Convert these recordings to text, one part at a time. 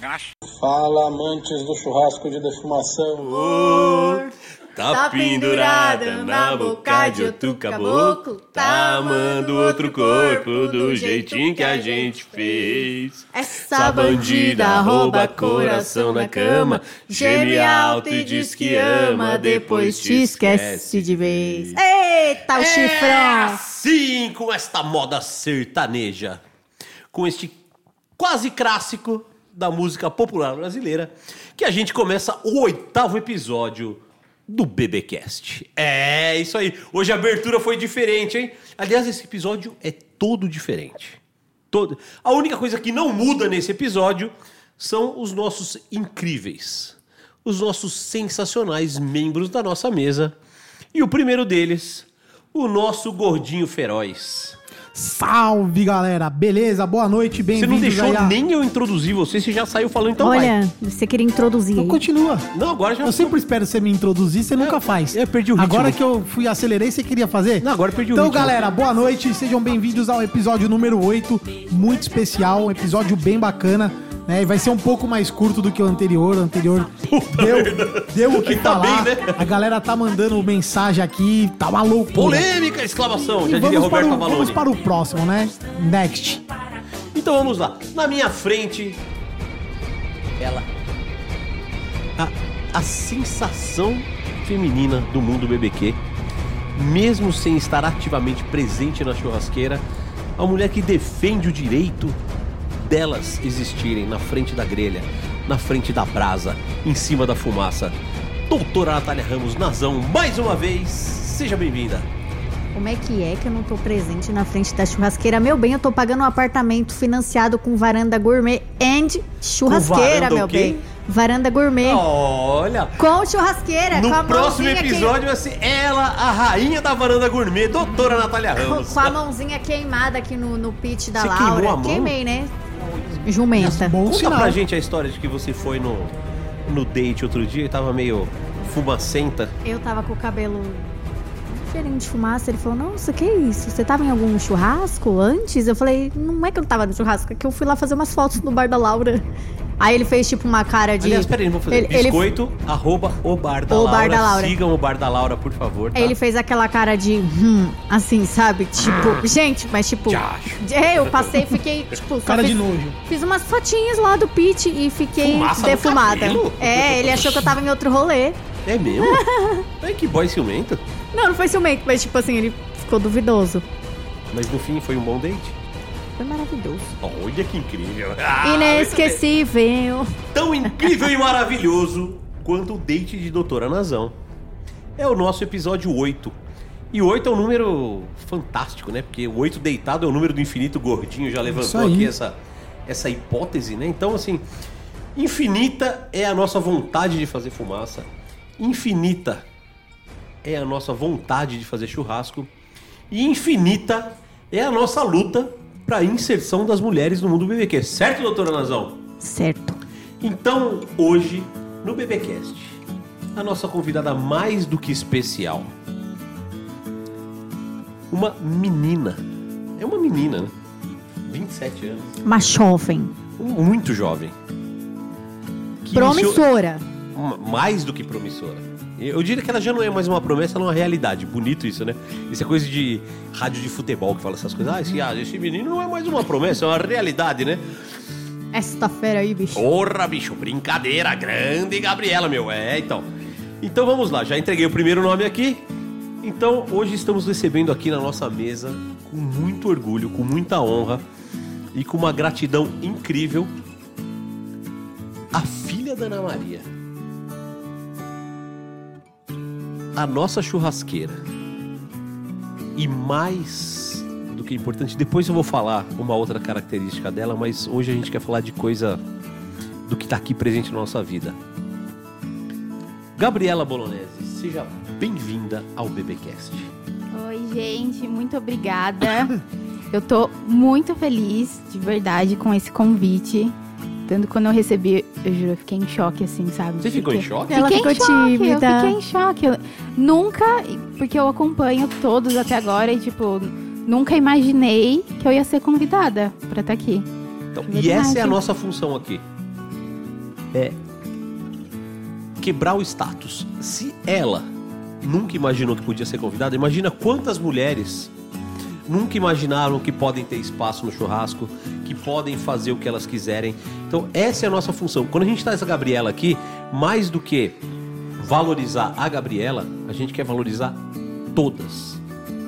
negócio? Fala, amantes do churrasco de defumação. Oh, tá pendurada na boca de outro caboclo, tá amando outro corpo do jeitinho que a gente fez. Essa bandida rouba coração na cama, geme alto e diz que ama, depois te esquece de vez. Eita, o É chifrão! assim com esta moda sertaneja, com este quase clássico da música popular brasileira, que a gente começa o oitavo episódio do BBcast. É, isso aí. Hoje a abertura foi diferente, hein? Aliás, esse episódio é todo diferente. Todo. A única coisa que não muda nesse episódio são os nossos incríveis, os nossos sensacionais membros da nossa mesa. E o primeiro deles, o nosso gordinho feroz. Salve galera, beleza? Boa noite, Você não bem-vindos deixou a... nem eu introduzir você, você já saiu falando, então vai. Olha, você queria introduzir Então aí. continua. Não, agora já Eu sempre espero você me introduzir, você nunca faz. eu perdi o ritmo. Agora que eu fui acelerei, você queria fazer? Não, agora eu perdi o Então, ritmo. galera, boa noite, sejam bem-vindos ao episódio número 8, muito especial, um episódio bem bacana, né? E vai ser um pouco mais curto do que o anterior. O anterior deu, deu o que Ainda falar. bem, né? A galera tá mandando mensagem aqui, tá uma loucura. Polêmica, exclamação, E já diria vamos para, Roberto o, vamos para o próximo, né? Next. Então vamos lá. Na minha frente, ela. A, a sensação feminina do mundo BBQ, mesmo sem estar ativamente presente na churrasqueira, a mulher que defende o direito delas existirem na frente da grelha, na frente da brasa, em cima da fumaça. Doutora Natália Ramos Nazão, mais uma vez, seja bem-vinda. Como é que é que eu não tô presente na frente da churrasqueira? Meu bem, eu tô pagando um apartamento financiado com varanda gourmet and churrasqueira, varanda meu bem. Varanda gourmet. Olha, Com churrasqueira, No com a próximo episódio vai ser ela, a rainha da varanda gourmet, doutora Natália Ramos. Com a mãozinha queimada aqui no, no pitch da Você Laura. queimou a mão? Queimei, né? Jumenta. Bom Conta sinal. pra gente a história de que você foi no, no date outro dia e tava meio fumacenta. Eu tava com o cabelo cheirinho de fumaça. Ele falou: Nossa, que isso? Você tava em algum churrasco antes? Eu falei: Não é que eu não tava no churrasco, é que eu fui lá fazer umas fotos no bar da Laura. Aí ele fez tipo uma cara de. Aliás, peraí, vamos fazer Ele- ele- biscoito, arroba o bar da O Laura. Bar da Laura. Sigam o bar da Laura, por favor. Tá? Aí ele fez aquela cara de. Hum, assim, sabe? Tipo. gente, mas tipo. Já acho. É, eu passei e fiquei, tipo. Cara de fiz- nojo. Fiz umas fotinhas lá do pitch e fiquei Fumaça defumada. É, ele achou que eu tava em outro rolê. É mesmo? Ai, que boy ciumento. Não, não foi ciumento, mas tipo assim, ele ficou duvidoso. Mas no fim foi um bom date. Foi maravilhoso. Olha que incrível. Ah, Inesquecível. tão incrível e maravilhoso quanto o date de Doutora Nazão. É o nosso episódio 8. E 8 é um número fantástico, né? Porque o 8 deitado é o número do infinito gordinho, já levantou aqui essa, essa hipótese, né? Então, assim, infinita é a nossa vontade de fazer fumaça. Infinita é a nossa vontade de fazer churrasco. E infinita é a nossa luta para a inserção das mulheres no mundo BBQ. Certo, doutora Nazão? Certo. Então, hoje, no BBcast, a nossa convidada mais do que especial. Uma menina. É uma menina, né? 27 anos. Uma jovem. Muito jovem. Que iniciou- Promissora. Ma- mais do que promissora. Eu diria que ela já não é mais uma promessa, ela é uma realidade. Bonito isso, né? Isso é coisa de rádio de futebol que fala essas coisas. Ah, esse, ah, esse menino não é mais uma promessa, é uma realidade, né? Esta fera aí, bicho. Porra, bicho, brincadeira grande, Gabriela, meu. É, então. Então vamos lá, já entreguei o primeiro nome aqui. Então hoje estamos recebendo aqui na nossa mesa, com muito orgulho, com muita honra e com uma gratidão incrível, a filha da Ana Maria. A nossa churrasqueira. E mais do que importante, depois eu vou falar uma outra característica dela, mas hoje a gente quer falar de coisa do que está aqui presente na nossa vida. Gabriela Bolognese, seja bem-vinda ao BBcast. Oi, gente, muito obrigada. Eu tô muito feliz, de verdade, com esse convite. Tanto quando eu recebi, eu juro, eu fiquei em choque, assim, sabe? Você ficou em choque? Ela fiquei ficou em choque, tímida. Eu fiquei em choque. Eu nunca, porque eu acompanho todos até agora e, tipo, nunca imaginei que eu ia ser convidada pra estar aqui. Então, e essa é a nossa função aqui. é quebrar o status. Se ela nunca imaginou que podia ser convidada, imagina quantas mulheres nunca imaginaram que podem ter espaço no churrasco, que podem fazer o que elas quiserem. Então, essa é a nossa função. Quando a gente traz a Gabriela aqui, mais do que valorizar a Gabriela, a gente quer valorizar todas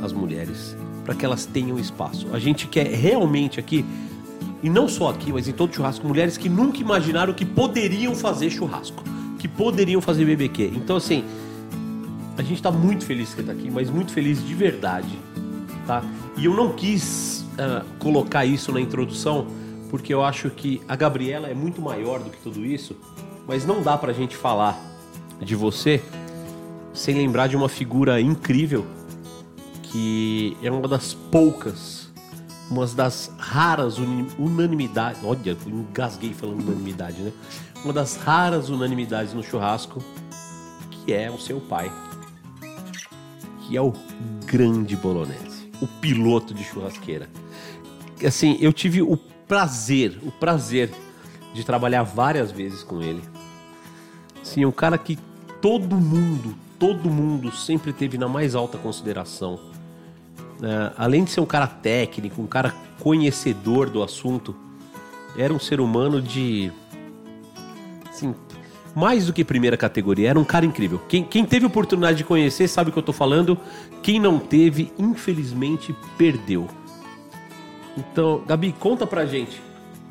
as mulheres para que elas tenham espaço. A gente quer realmente aqui, e não só aqui, mas em todo churrasco, mulheres que nunca imaginaram que poderiam fazer churrasco, que poderiam fazer BBQ. Então, assim, a gente está muito feliz que está aqui, mas muito feliz de verdade, tá? E eu não quis uh, colocar isso na introdução, porque eu acho que a Gabriela é muito maior do que tudo isso, mas não dá pra gente falar de você sem lembrar de uma figura incrível que é uma das poucas, uma das raras unanimidades. Olha, engasguei falando unanimidade, né? Uma das raras unanimidades no churrasco, que é o seu pai, que é o grande Bolonese, o piloto de churrasqueira. Assim, eu tive o prazer, o prazer de trabalhar várias vezes com ele. Sim, um cara que todo mundo, todo mundo sempre teve na mais alta consideração. É, além de ser um cara técnico, um cara conhecedor do assunto, era um ser humano de. Assim, mais do que primeira categoria, era um cara incrível. Quem, quem teve oportunidade de conhecer sabe o que eu tô falando. Quem não teve, infelizmente, perdeu. Então, Gabi, conta pra gente.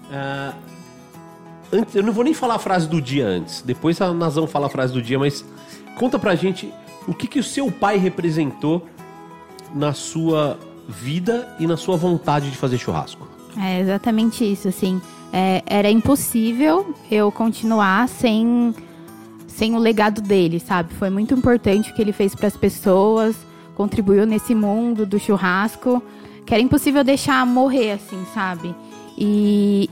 Uh, antes, eu não vou nem falar a frase do dia antes. Depois a Nazão fala a frase do dia, mas conta pra gente o que, que o seu pai representou na sua vida e na sua vontade de fazer churrasco. É exatamente isso, assim. É, era impossível eu continuar sem, sem o legado dele, sabe? Foi muito importante o que ele fez para as pessoas, contribuiu nesse mundo do churrasco, que era impossível deixar morrer, assim, sabe? E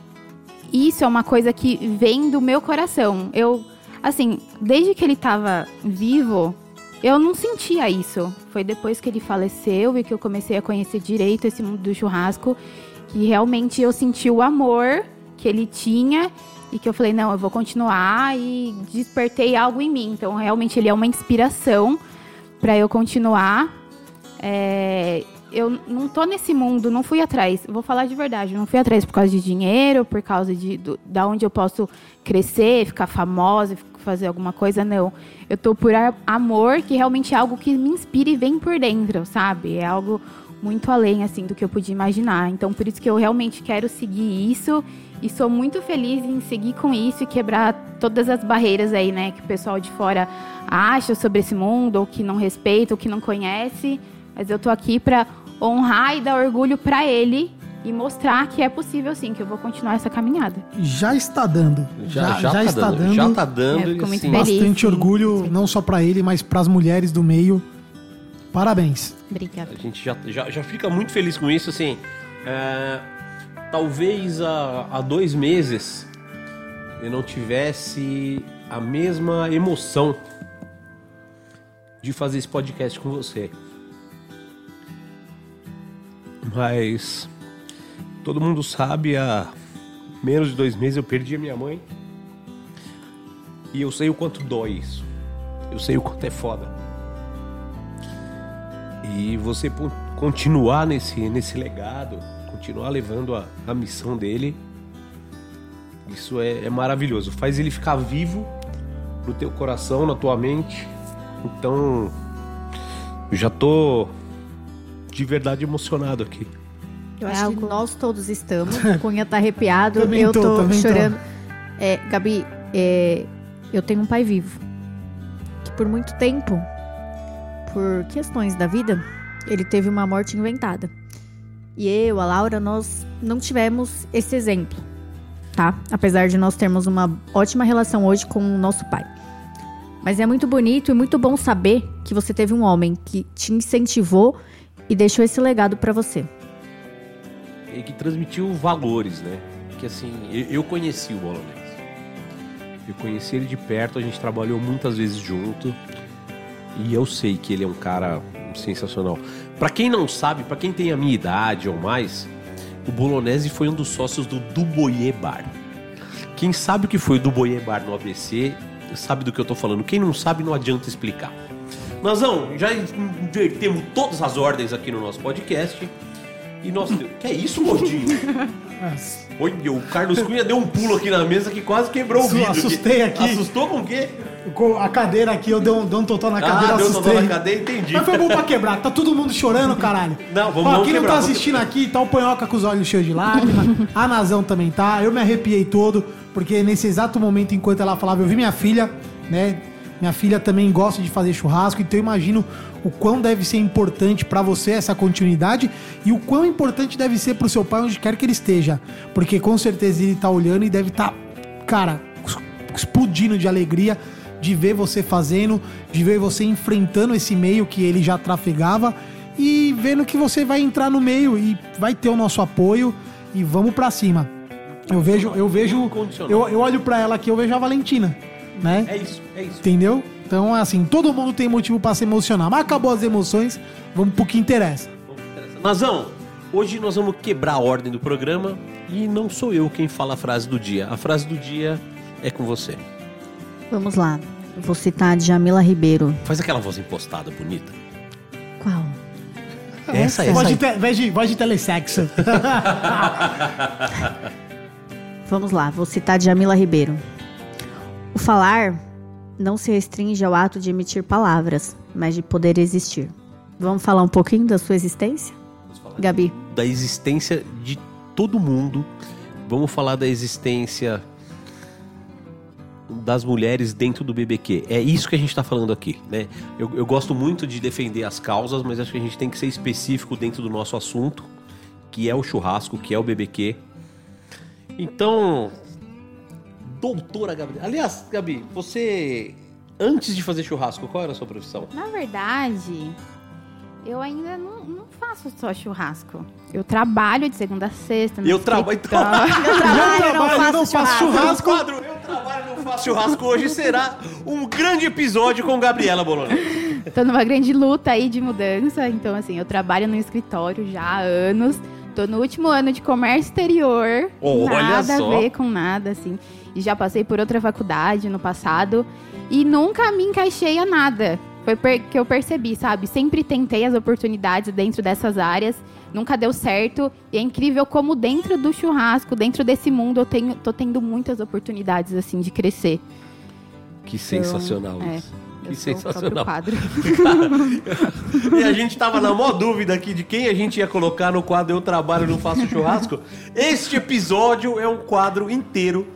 isso é uma coisa que vem do meu coração. Eu, assim, desde que ele estava vivo, eu não sentia isso. Foi depois que ele faleceu e que eu comecei a conhecer direito esse mundo do churrasco que realmente eu senti o amor que ele tinha e que eu falei, não, eu vou continuar e despertei algo em mim. Então, realmente, ele é uma inspiração para eu continuar. É, eu não tô nesse mundo, não fui atrás. Vou falar de verdade, não fui atrás por causa de dinheiro, por causa de do, da onde eu posso crescer, ficar famosa, fazer alguma coisa, não. Eu tô por amor, que realmente é algo que me inspira e vem por dentro, sabe? É algo muito além assim do que eu podia imaginar. Então por isso que eu realmente quero seguir isso e sou muito feliz em seguir com isso e quebrar todas as barreiras aí, né, que o pessoal de fora acha sobre esse mundo ou que não respeita, ou que não conhece. Mas eu tô aqui para honrar e dar orgulho para ele e mostrar que é possível sim, que eu vou continuar essa caminhada. Já está dando. Já, já, já tá está dando, dando. Já está dando. É, assim, bastante sim. orgulho, não só para ele, mas para as mulheres do meio. Parabéns. Obrigada. A gente já, já, já fica muito feliz com isso, assim. É, talvez há, há dois meses eu não tivesse a mesma emoção de fazer esse podcast com você. Mas todo mundo sabe, há menos de dois meses eu perdi a minha mãe. E eu sei o quanto dói isso. Eu sei o quanto é foda. E você continuar nesse, nesse legado, continuar levando a, a missão dele, isso é, é maravilhoso. Faz ele ficar vivo no teu coração, na tua mente. Então, eu já tô de verdade emocionado aqui. Eu acho que nós todos estamos. O Cunha tá arrepiado, eu tô, tô chorando. É, Gabi, é, eu tenho um pai vivo. Que por muito tempo por questões da vida, ele teve uma morte inventada. E eu, a Laura, nós não tivemos esse exemplo, tá? Apesar de nós termos uma ótima relação hoje com o nosso pai. Mas é muito bonito e muito bom saber que você teve um homem que te incentivou e deixou esse legado para você. E que transmitiu valores, né? Que assim, eu conheci o Bolonês. Eu conheci ele de perto, a gente trabalhou muitas vezes junto. E eu sei que ele é um cara sensacional. Para quem não sabe, para quem tem a minha idade ou mais, o Bolognese foi um dos sócios do Duboye Bar. Quem sabe o que foi do Boiê Bar no ABC, sabe do que eu tô falando. Quem não sabe, não adianta explicar. Nazão, já invertemos todas as ordens aqui no nosso podcast. E nós. que é isso, gordinho? Olha, o Carlos Cunha deu um pulo aqui na mesa que quase quebrou o vidro. assustei aqui. Assustou com o quê? Com a cadeira aqui, eu dei um, dei um totó na cadeira, ah, deu assustei. totó na cadeia, entendi. Mas foi bom pra quebrar, tá todo mundo chorando, caralho. Não, vamos- Ó, vamos quem não quebrar, tá vamos assistindo aqui, tá o Panhoca com os olhos cheios de lágrimas, a Nazão também tá, eu me arrepiei todo, porque nesse exato momento, enquanto ela falava, eu vi minha filha, né, minha filha também gosta de fazer churrasco, então eu imagino o quão deve ser importante pra você essa continuidade e o quão importante deve ser pro seu pai onde quer que ele esteja, porque com certeza ele tá olhando e deve estar, cara, explodindo de alegria de ver você fazendo, de ver você enfrentando esse meio que ele já trafegava e vendo que você vai entrar no meio e vai ter o nosso apoio e vamos pra cima. Eu vejo, eu vejo, eu, eu olho pra ela aqui, eu vejo a Valentina, né? É isso, é isso. Entendeu? Então, assim, todo mundo tem motivo pra se emocionar, mas acabou as emoções, vamos pro que interessa. Nazão, hoje nós vamos quebrar a ordem do programa e não sou eu quem fala a frase do dia. A frase do dia é com você. Vamos lá. Eu Vou citar a Djamila Ribeiro. Faz aquela voz impostada, bonita. Qual? Essa, essa. Voz de, te, voz de, voz de telesexo. Vamos lá, vou citar Djamila Ribeiro. O falar não se restringe ao ato de emitir palavras, mas de poder existir. Vamos falar um pouquinho da sua existência? Gabi, Da existência de todo mundo. Vamos falar da existência das mulheres dentro do BBQ. É isso que a gente está falando aqui, né? Eu, eu gosto muito de defender as causas, mas acho que a gente tem que ser específico dentro do nosso assunto, que é o churrasco, que é o BBQ. Então, doutora Gabi. Aliás, Gabi, você antes de fazer churrasco, qual era a sua profissão? Na verdade, eu ainda não, não faço só churrasco. Eu trabalho de segunda a sexta. Eu trabalho- escritório. eu trabalho, eu não trabalho, eu não faço churrasco. quadro Eu Trabalho Não Faço Churrasco hoje será um grande episódio com Gabriela Bolonese. Tô numa grande luta aí de mudança. Então, assim, eu trabalho no escritório já há anos. Tô no último ano de comércio exterior. Olha nada só. a ver com nada, assim. Já passei por outra faculdade no passado. E nunca me encaixei a nada. Foi que eu percebi, sabe? Sempre tentei as oportunidades dentro dessas áreas. Nunca deu certo. E é incrível como dentro do churrasco, dentro desse mundo, eu tenho, tô tendo muitas oportunidades, assim, de crescer. Que sensacional é, isso. Eu Que sensacional. quadro. E a gente tava na maior dúvida aqui de quem a gente ia colocar no quadro Eu Trabalho Não Faço Churrasco. Este episódio é um quadro inteiro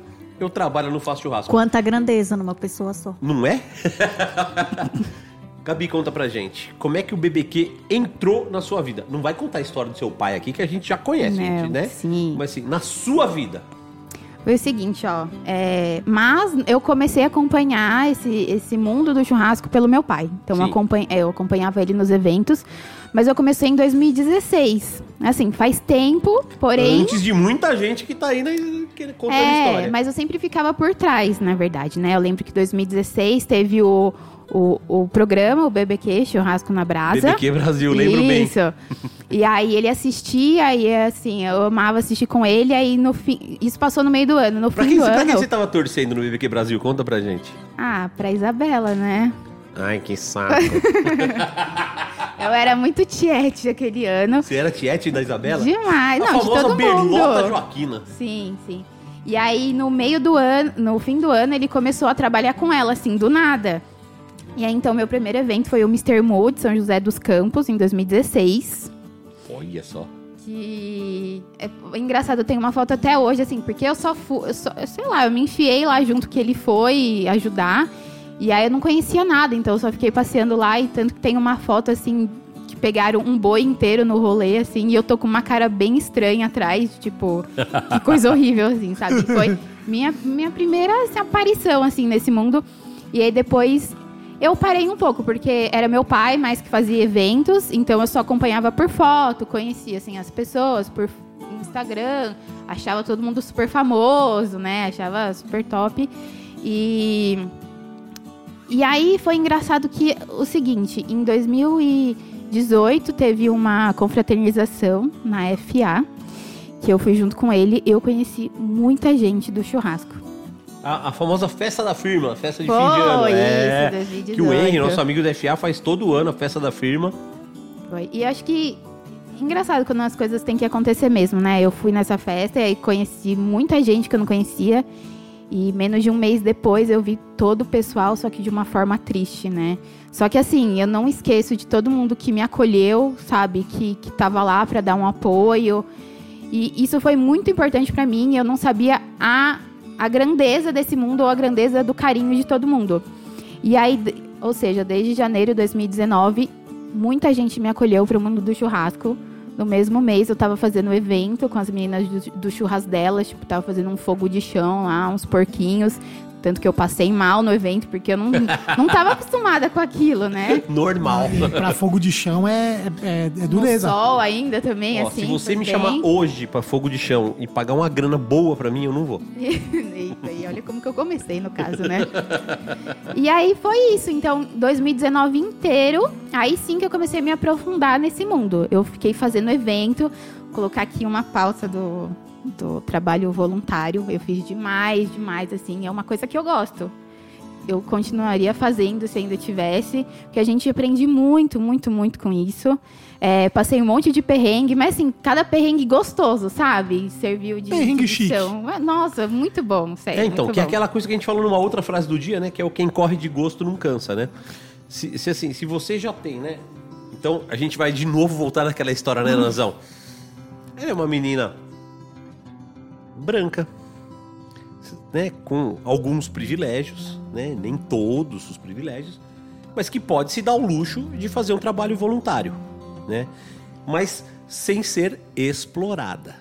Eu Trabalho Não Faço Churrasco. Quanta grandeza numa pessoa só. Não é? Gabi, conta pra gente. Como é que o BBQ entrou na sua vida? Não vai contar a história do seu pai aqui, que a gente já conhece, Não, gente, né? sim. Mas assim, na sua vida. Foi o seguinte, ó. é, mas eu comecei a acompanhar esse, esse mundo do churrasco pelo meu pai. Então eu, acompanha- é, eu acompanhava ele nos eventos. Mas eu comecei em 2016. Assim, faz tempo, porém. Antes de muita gente que tá aí né, que- contando É, história. mas eu sempre ficava por trás, na verdade, né? Eu lembro que em 2016 teve o, o, o programa, o BBQ, Churrasco na Brasa. BBQ Brasil, lembro bem. Isso. E aí ele assistia, e assim, eu amava assistir com ele, aí no fim. Isso passou no meio do ano. No Pra fim quem, do pra ano. quem você tava torcendo no BBQ Brasil? Conta pra gente. Ah, pra Isabela, né? Ai, que saco. Eu era muito tiete aquele ano. você era tiete da Isabela? Demais. A Não, de famosa todo Berlota mundo. Joaquina. Sim, sim. E aí, no meio do ano, no fim do ano, ele começou a trabalhar com ela, assim, do nada. E aí, então, meu primeiro evento foi o Mr. Mood, São José dos Campos, em 2016. Olha só. Que é engraçado, eu tenho uma foto até hoje, assim, porque eu só fui, eu só- sei lá, eu me enfiei lá junto que ele foi ajudar. E aí eu não conhecia nada, então eu só fiquei passeando lá e tanto que tem uma foto assim que pegaram um boi inteiro no rolê, assim, e eu tô com uma cara bem estranha atrás, tipo, que coisa horrível, assim, sabe? Foi minha, minha primeira assim, aparição, assim, nesse mundo. E aí depois eu parei um pouco, porque era meu pai mais que fazia eventos, então eu só acompanhava por foto, conhecia, assim, as pessoas por Instagram, achava todo mundo super famoso, né? Achava super top. E e aí foi engraçado que o seguinte, em 2018 teve uma confraternização na FA, que eu fui junto com ele, eu conheci muita gente do churrasco. A, a famosa festa da firma, a festa de Foi, fim de ano. isso, é, 2018. que o Henry, nosso amigo do FA, faz todo ano a festa da firma. Foi. E acho que engraçado quando as coisas têm que acontecer mesmo, né? Eu fui nessa festa e conheci muita gente que eu não conhecia. E menos de um mês depois eu vi todo o pessoal, só que de uma forma triste, né? Só que assim, eu não esqueço de todo mundo que me acolheu, sabe? Que, que tava lá para dar um apoio. E isso foi muito importante para mim. Eu não sabia a, a grandeza desse mundo ou a grandeza do carinho de todo mundo. E aí, ou seja, desde janeiro de 2019, muita gente me acolheu para o mundo do churrasco. No mesmo mês, eu tava fazendo um evento com as meninas do, do churras delas, tipo, tava fazendo um fogo de chão lá, uns porquinhos. Tanto que eu passei mal no evento, porque eu não, não tava acostumada com aquilo, né? Normal. E pra fogo de chão é, é, é dureza. No sol ainda também, Ó, assim. se você me bem- chamar hoje pra fogo de chão e pagar uma grana boa pra mim, eu não vou. Eita, e olha como que eu comecei no caso, né? e aí foi isso. Então, 2019 inteiro, aí sim que eu comecei a me aprofundar nesse mundo. Eu fiquei fazendo evento, vou colocar aqui uma pauta do, do trabalho voluntário. Eu fiz demais, demais, assim. É uma coisa que eu gosto. Eu continuaria fazendo se ainda tivesse, porque a gente aprende muito, muito, muito com isso. É, passei um monte de perrengue, mas assim, cada perrengue gostoso, sabe? Serviu de Perrengue chique. lição. Nossa, muito bom, sério. É, então, muito que é bom. aquela coisa que a gente falou numa outra frase do dia, né? Que é o quem corre de gosto não cansa, né? Se, se, assim, se você já tem, né? Então, a gente vai de novo voltar naquela história, né, Nazão? Ela é uma menina branca, né? Com alguns privilégios, né? Nem todos os privilégios, mas que pode se dar o luxo de fazer um trabalho voluntário, né? Mas sem ser explorada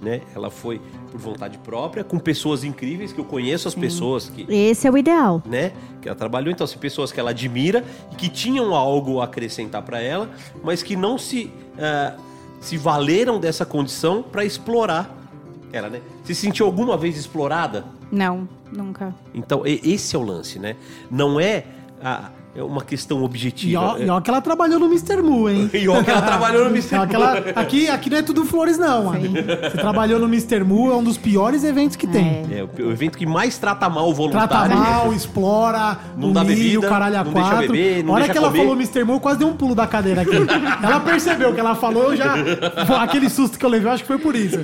né? Ela foi por vontade própria, com pessoas incríveis, que eu conheço as pessoas que, Esse é o ideal. né, que ela trabalhou, então, assim, pessoas que ela admira e que tinham algo a acrescentar para ela, mas que não se, ah, se valeram dessa condição para explorar ela, né? Se sentiu alguma vez explorada? Não, nunca. Então, esse é o lance, né? Não é, a- é uma questão E objetiva. ó, e ó que ela trabalhou no Mr. Mu, hein? E ó que ela trabalhou no Mr. Ela- aqui, aqui não é tudo flores, não. mano. Você trabalhou no Mr. Mu, é um dos piores eventos que tem. É, o o evento que mais trata mal o Trata voluntário. mal, explora, Não dá bebida, o caralho a não deixa quatro. beber, não a hora deixa que ela comer. falou Mr. Mu, eu quase dei um pulo da cadeira aqui. ela percebeu que ela falou, eu já... Aquele susto que eu levei, eu acho que foi por isso.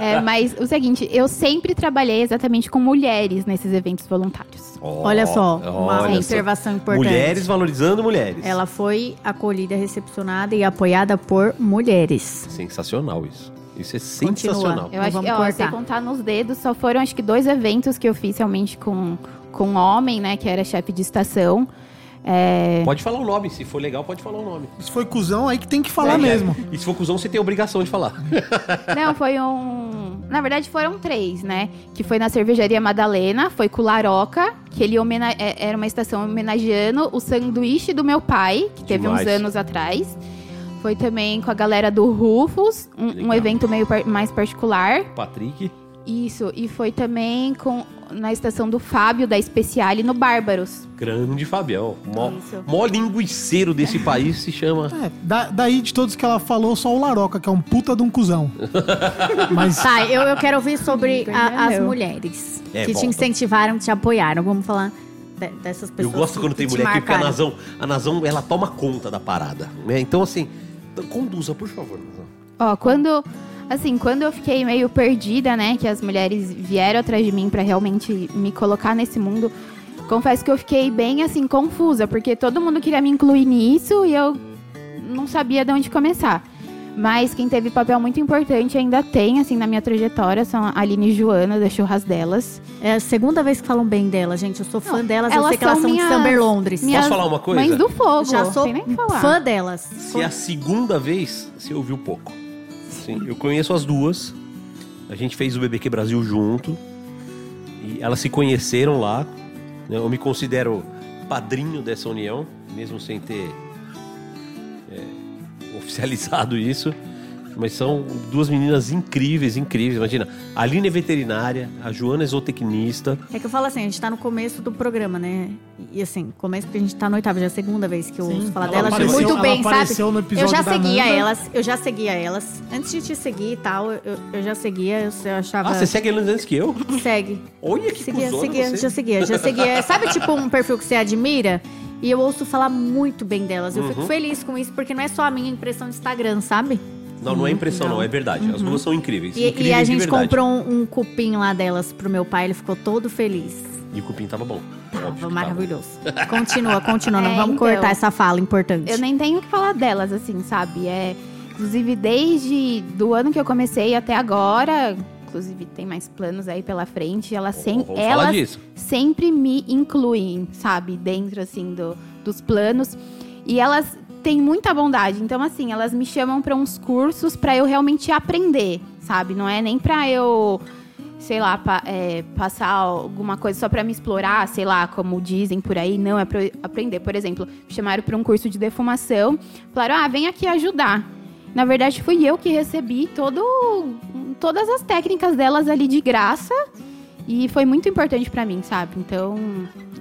É, mas o seguinte, eu sempre trabalhei exatamente com mulheres nesses eventos voluntários. Olha só, uma olha só. observação importante. Mulheres valorizando mulheres. Ela foi acolhida, recepcionada e apoiada por mulheres. Sensacional isso. Isso é Continua. sensacional. Eu Não acho que, ó, sem contar nos dedos, só foram acho que dois eventos que eu fiz realmente com, com um homem, né, que era chefe de estação. É, Pode falar o nome, se for legal, pode falar o nome. Se foi cuzão, aí que tem que falar É, mesmo. E se for cuzão, você tem a obrigação de falar. Não, foi um. Na verdade, foram três, né? Que foi na cervejaria Madalena, foi com o Laroca, que ele homena... é- era uma estação homenageando o sanduíche do meu pai, que teve Demais. uns anos atrás. Foi também com a galera do Rufus, um, um evento meio par- mais particular. Patrick. Isso, e foi também com na estação do Fábio, da Speciale, no Bárbaros. Grande Fabião. Mó, Isso. mó linguiceiro desse país se chama. É, da- daí de todos que ela falou, só o Laroca, que é um puta de um cuzão. Mas Tá, eu, eu quero ouvir sobre a- as mulheres É, que volta. te incentivaram, te apoiaram. Vamos falar de- dessas Eu pessoas. gosto que- quando que tem te mulher aqui, porque a marcaram. Nazão, a Nazão, ela toma conta da parada. Né? Então, assim, conduza, por favor, Nazão. Ó, quando. Assim, quando eu fiquei meio perdida, né? Que as mulheres vieram atrás de mim pra realmente me colocar nesse mundo. Confesso que eu fiquei bem, assim, confusa. Porque todo mundo queria me incluir nisso e eu não sabia de onde começar. Mas quem teve papel muito importante ainda tem, assim, na minha trajetória, são a Aline e Joana, da Churras Delas. É a segunda vez que falam bem dela, gente. Eu sou fã Não, delas, eu elas sei que elas são são de minhas- Summer Londres. minhas Posso falar uma coisa? Mães do fogo. Já sou tem nem que falar. fã delas. Se é a segunda vez, você ouviu pouco. Sim, eu conheço as duas. A gente fez o BBQ Brasil junto. E elas se conheceram lá. né? Eu me considero padrinho dessa união, mesmo sem ter é, oficializado isso. Mas são duas meninas incríveis, incríveis. Imagina, a Aline é veterinária, a Joana é zootecnista. É que eu falo assim, a gente tá no começo do programa, né? E assim, começo porque a gente tá no oitavo, já é a segunda vez que eu ouço falar Ela delas. apareceu- muito ela bem, sabe? Eu já seguia Nanda. elas, eu já seguia elas. Antes de te seguir e tal, eu, eu já seguia, eu, eu achava. Ah, você segue eles antes que eu? segue. Olha que Seguia, cuzona seguia, você. já seguia, já seguia. Sabe, tipo, um perfil que você admira? E eu ouço falar muito bem delas. Eu Uhum. fico feliz com isso, porque não é só a minha impressão do Instagram, sabe? Não, não é impressão, não, é verdade. As duas são incríveis. Uhum. E, incríveis e a gente comprou um, um cupim lá delas pro meu pai, ele ficou todo feliz. E o cupim tava bom. Tava maravilhoso. Continua, continua. Não É, vamos então. cortar essa fala importante. Eu nem tenho o que falar delas, assim, sabe? É, inclusive, desde do ano que eu comecei até agora, inclusive tem mais planos aí pela frente, elas, sem, elas sempre me incluem, sabe? Dentro, assim, do, dos planos. E elas têm muita bondade. Então, assim, elas me chamam para uns cursos para eu realmente aprender, sabe? Não é nem para eu sei lá, pa- é, passar alguma coisa só pra me explorar, sei lá, como dizem por aí, não, é eu aprender. Por exemplo, me chamaram pra um curso de defumação, falaram, ah, vem aqui ajudar. Na verdade, fui eu que recebi todo, todas as técnicas delas ali de graça e foi muito importante pra mim, sabe? Então,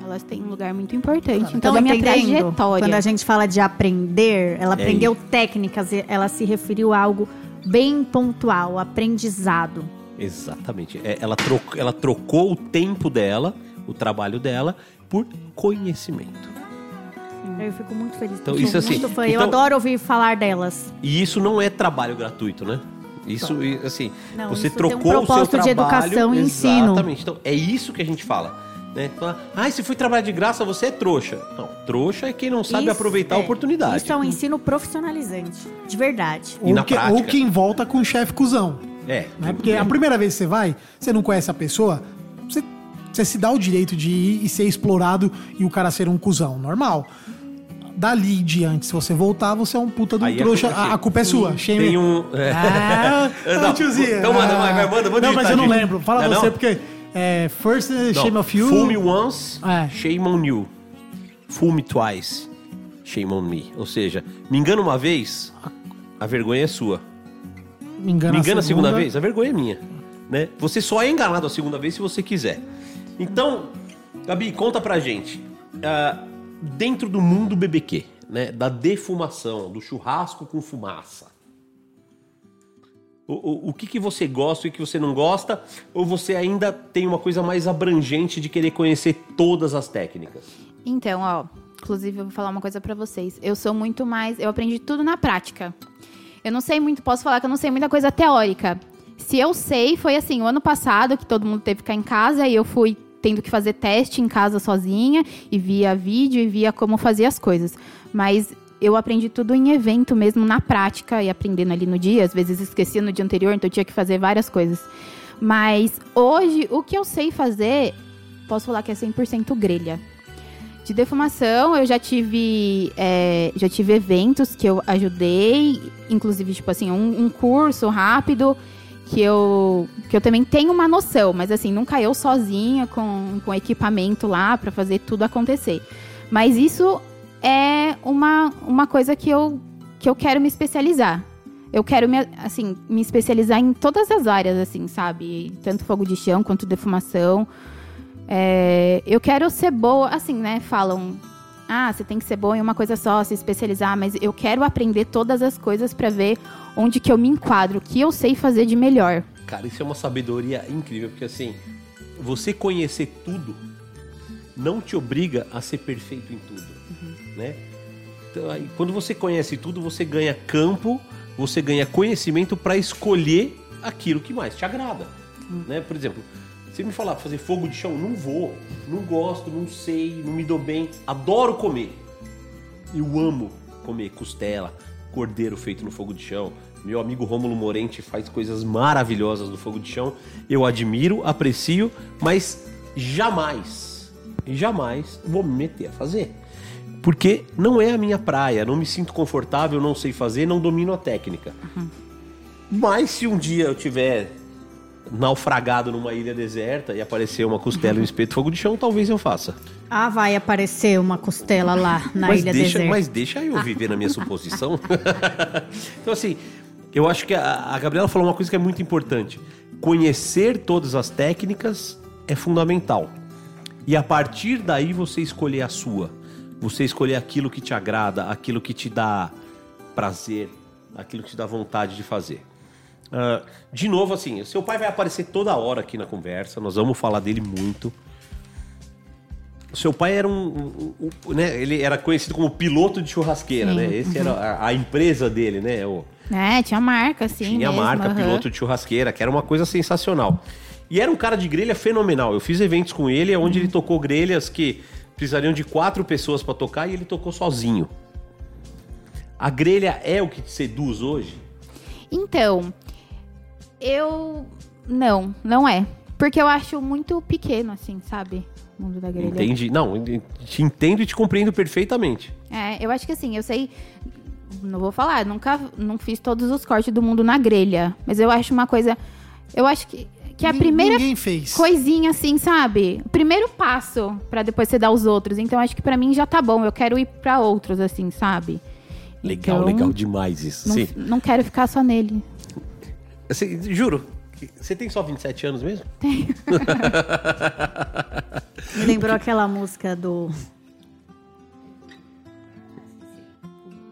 elas têm um lugar muito importante em toda a minha entendendo? trajetória. Quando a gente fala de aprender, ela É aprendeu técnicas, e ela se referiu a algo bem pontual, aprendizado. Exatamente. É, ela, trocou, ela trocou o tempo dela, o trabalho dela, por conhecimento. Eu fico muito feliz. Então, isso assim, muito fã. eu então- adoro ouvir falar delas. E isso não é trabalho gratuito, né? Isso, e, assim, Não, você isso tem um trocou o seu propósito de trabalho... educação e ensino. Exatamente. Então, é isso que a gente fala. Né? Ah, se foi trabalhar de graça, você é trouxa. Não, trouxa é quem não sabe Isso aproveitar a é- oportunidade. Isso é um ensino profissionalizante, de verdade. E na Ou, que, prática? ou quem volta com o chefe cuzão. É. Né? Porque a primeira vez que você vai, você não conhece a pessoa, você, você se dá o direito de ir e ser explorado e o cara ser um cuzão. Normal. Dali em diante, se você voltar, você é um puta do Aí a trouxa. culpa é A, a culpa é sua. Shame- Tem um... é. Ah, Não, ô, tiozinho. então manda, Ah. manda, manda Não, mas eu não lembro. Fala Não é você, não? porque é, First Não, Shame of You. Fool me once, É. shame on you. Fool me twice, shame on me. Ou seja, me engana uma vez, a vergonha é sua. Me engana, Me engana a segunda vez, a vergonha é minha. Né? Você só é enganado a segunda vez se você quiser. Então, Gabi, conta pra gente. ah, dentro do mundo BBQ, né? Da defumação, do churrasco com fumaça. O, o, o que, que você gosta e o que você não gosta? Ou você ainda tem uma coisa mais abrangente de querer conhecer todas as técnicas? Então, ó, inclusive eu vou falar uma coisa pra vocês. Eu sou muito mais, eu aprendi tudo na prática. Eu não sei muito, posso falar que eu não sei muita coisa teórica. Se eu sei, foi assim, o ano passado que todo mundo teve que ficar em casa e eu fui tendo que fazer teste em casa sozinha e via vídeo e via como fazer as coisas. Mas eu aprendi tudo em evento mesmo, na prática e aprendendo ali no dia. Às vezes esquecia no dia anterior, então eu tinha que fazer várias coisas. Mas hoje, o que eu sei fazer, posso falar que é 100% grelha. De defumação, eu já tive, é, já tive eventos que eu ajudei, inclusive, tipo assim, um, um curso rápido que eu, que eu também tenho uma noção, mas assim, nunca eu sozinha com, com equipamento lá para fazer tudo acontecer. Mas isso é uma, uma coisa que eu, que eu quero me especializar. Eu quero me, assim, me especializar em todas as áreas, assim, sabe? Tanto fogo de chão quanto defumação. É, eu quero ser boa, assim, né? Falam, ah, você tem que ser boa em uma coisa só, se especializar, mas eu quero aprender todas as coisas para ver onde que eu me enquadro, o que eu sei fazer de melhor. Cara, isso é uma sabedoria incrível, porque assim, você conhecer tudo não te obriga a ser perfeito em tudo, né? Então, aí, quando você conhece tudo, você ganha campo, você ganha conhecimento para escolher aquilo que mais te agrada, né? Por exemplo, se me falar fazer fogo de chão, não vou, não gosto, não sei, não me dou bem, adoro comer. Eu amo comer costela, cordeiro feito no fogo de chão. Meu amigo Rômulo Morente faz coisas maravilhosas no fogo de chão. Eu admiro, aprecio, mas jamais, jamais vou me meter a fazer. Porque não é a minha praia, não me sinto confortável, não sei fazer, não domino a técnica. Mas se um dia eu tiver naufragado numa ilha deserta e aparecer uma costela e um espeto de fogo de chão, talvez eu faça. Ah, vai aparecer uma costela lá na mas ilha deixa, deserta. Mas deixa eu viver na minha suposição. então, assim, Eu acho que a, a Gabriela falou uma coisa que é muito importante. Conhecer todas as técnicas é fundamental. E a partir daí você escolher a sua. Você escolher aquilo que te agrada, aquilo que te dá prazer, aquilo que te dá vontade de fazer. Ah, de novo, assim, seu pai vai aparecer toda hora aqui na conversa, nós vamos falar dele muito. Seu pai era um, um- um- né, ele era conhecido como piloto de churrasqueira, Sim, né? Esse era a, a empresa dele, né? O, É, tinha marca, assim. tinha mesmo, marca aham. piloto de churrasqueira, que era uma coisa sensacional. E era um cara de grelha fenomenal. Eu fiz eventos com ele onde ele tocou grelhas que precisariam de quatro pessoas para tocar e ele tocou sozinho. A grelha é o que te seduz hoje? Então, eu. Não, não é. Porque eu acho muito pequeno, assim, sabe? O mundo da grelha. Entendi. Não, te entendo e te compreendo perfeitamente. É, eu acho que assim, eu sei. Não vou falar, nunca não fiz todos os cortes do mundo na grelha. Mas eu acho uma coisa. Eu acho que, que é a primeira Ninguém fez. coisinha, assim, sabe? O primeiro passo pra depois você dar os outros. Então acho que pra mim já tá bom. Eu quero ir pra outros, assim, sabe? Legal, Então, legal demais isso. Não, Sim. não quero ficar só nele. Assim, juro. Você tem só 27 anos mesmo? Me lembrou aquela música do.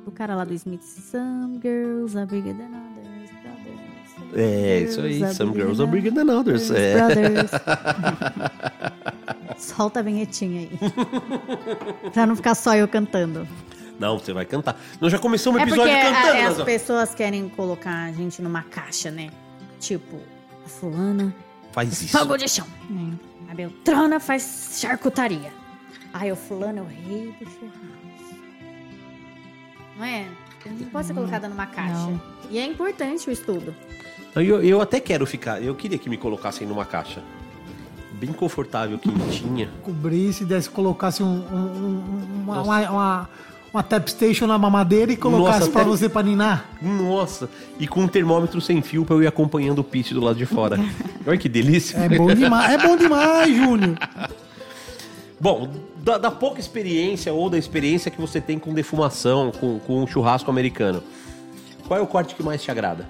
Do cara lá do Smith. Some girls are bigger than others, brothers. É, isso aí. Some girls are bigger than others. others, É. brothers. Solta a vinhetinha aí. pra não ficar só eu cantando. Não, você vai cantar. Nós já começamos o É porque episódio a- cantando. as Nazão. pessoas querem colocar a gente numa caixa, né? Tipo, a fulana Faz isso. fogo de chão. A Beltrana faz charcutaria. Ai, o fulano é o rei do churrasco. Não é? Não pode ser colocada numa caixa. Não. E é importante o estudo. Eu, eu até quero ficar. Eu queria que me colocassem numa caixa. Bem confortável, quentinha. Cobrisse, desse, colocasse um, um- um- uma, uma, uma, uma tap station na mamadeira e colocasse Nossa, pra até- você pra ninar. Nossa! E com um termômetro sem fio pra eu ir acompanhando o pitch do lado de fora. Olha que delícia. É bom demais. É bom demais, Júnior. Bom, da, da pouca experiência ou da experiência que você tem com defumação, com, com um churrasco americano, qual é o corte que mais te agrada?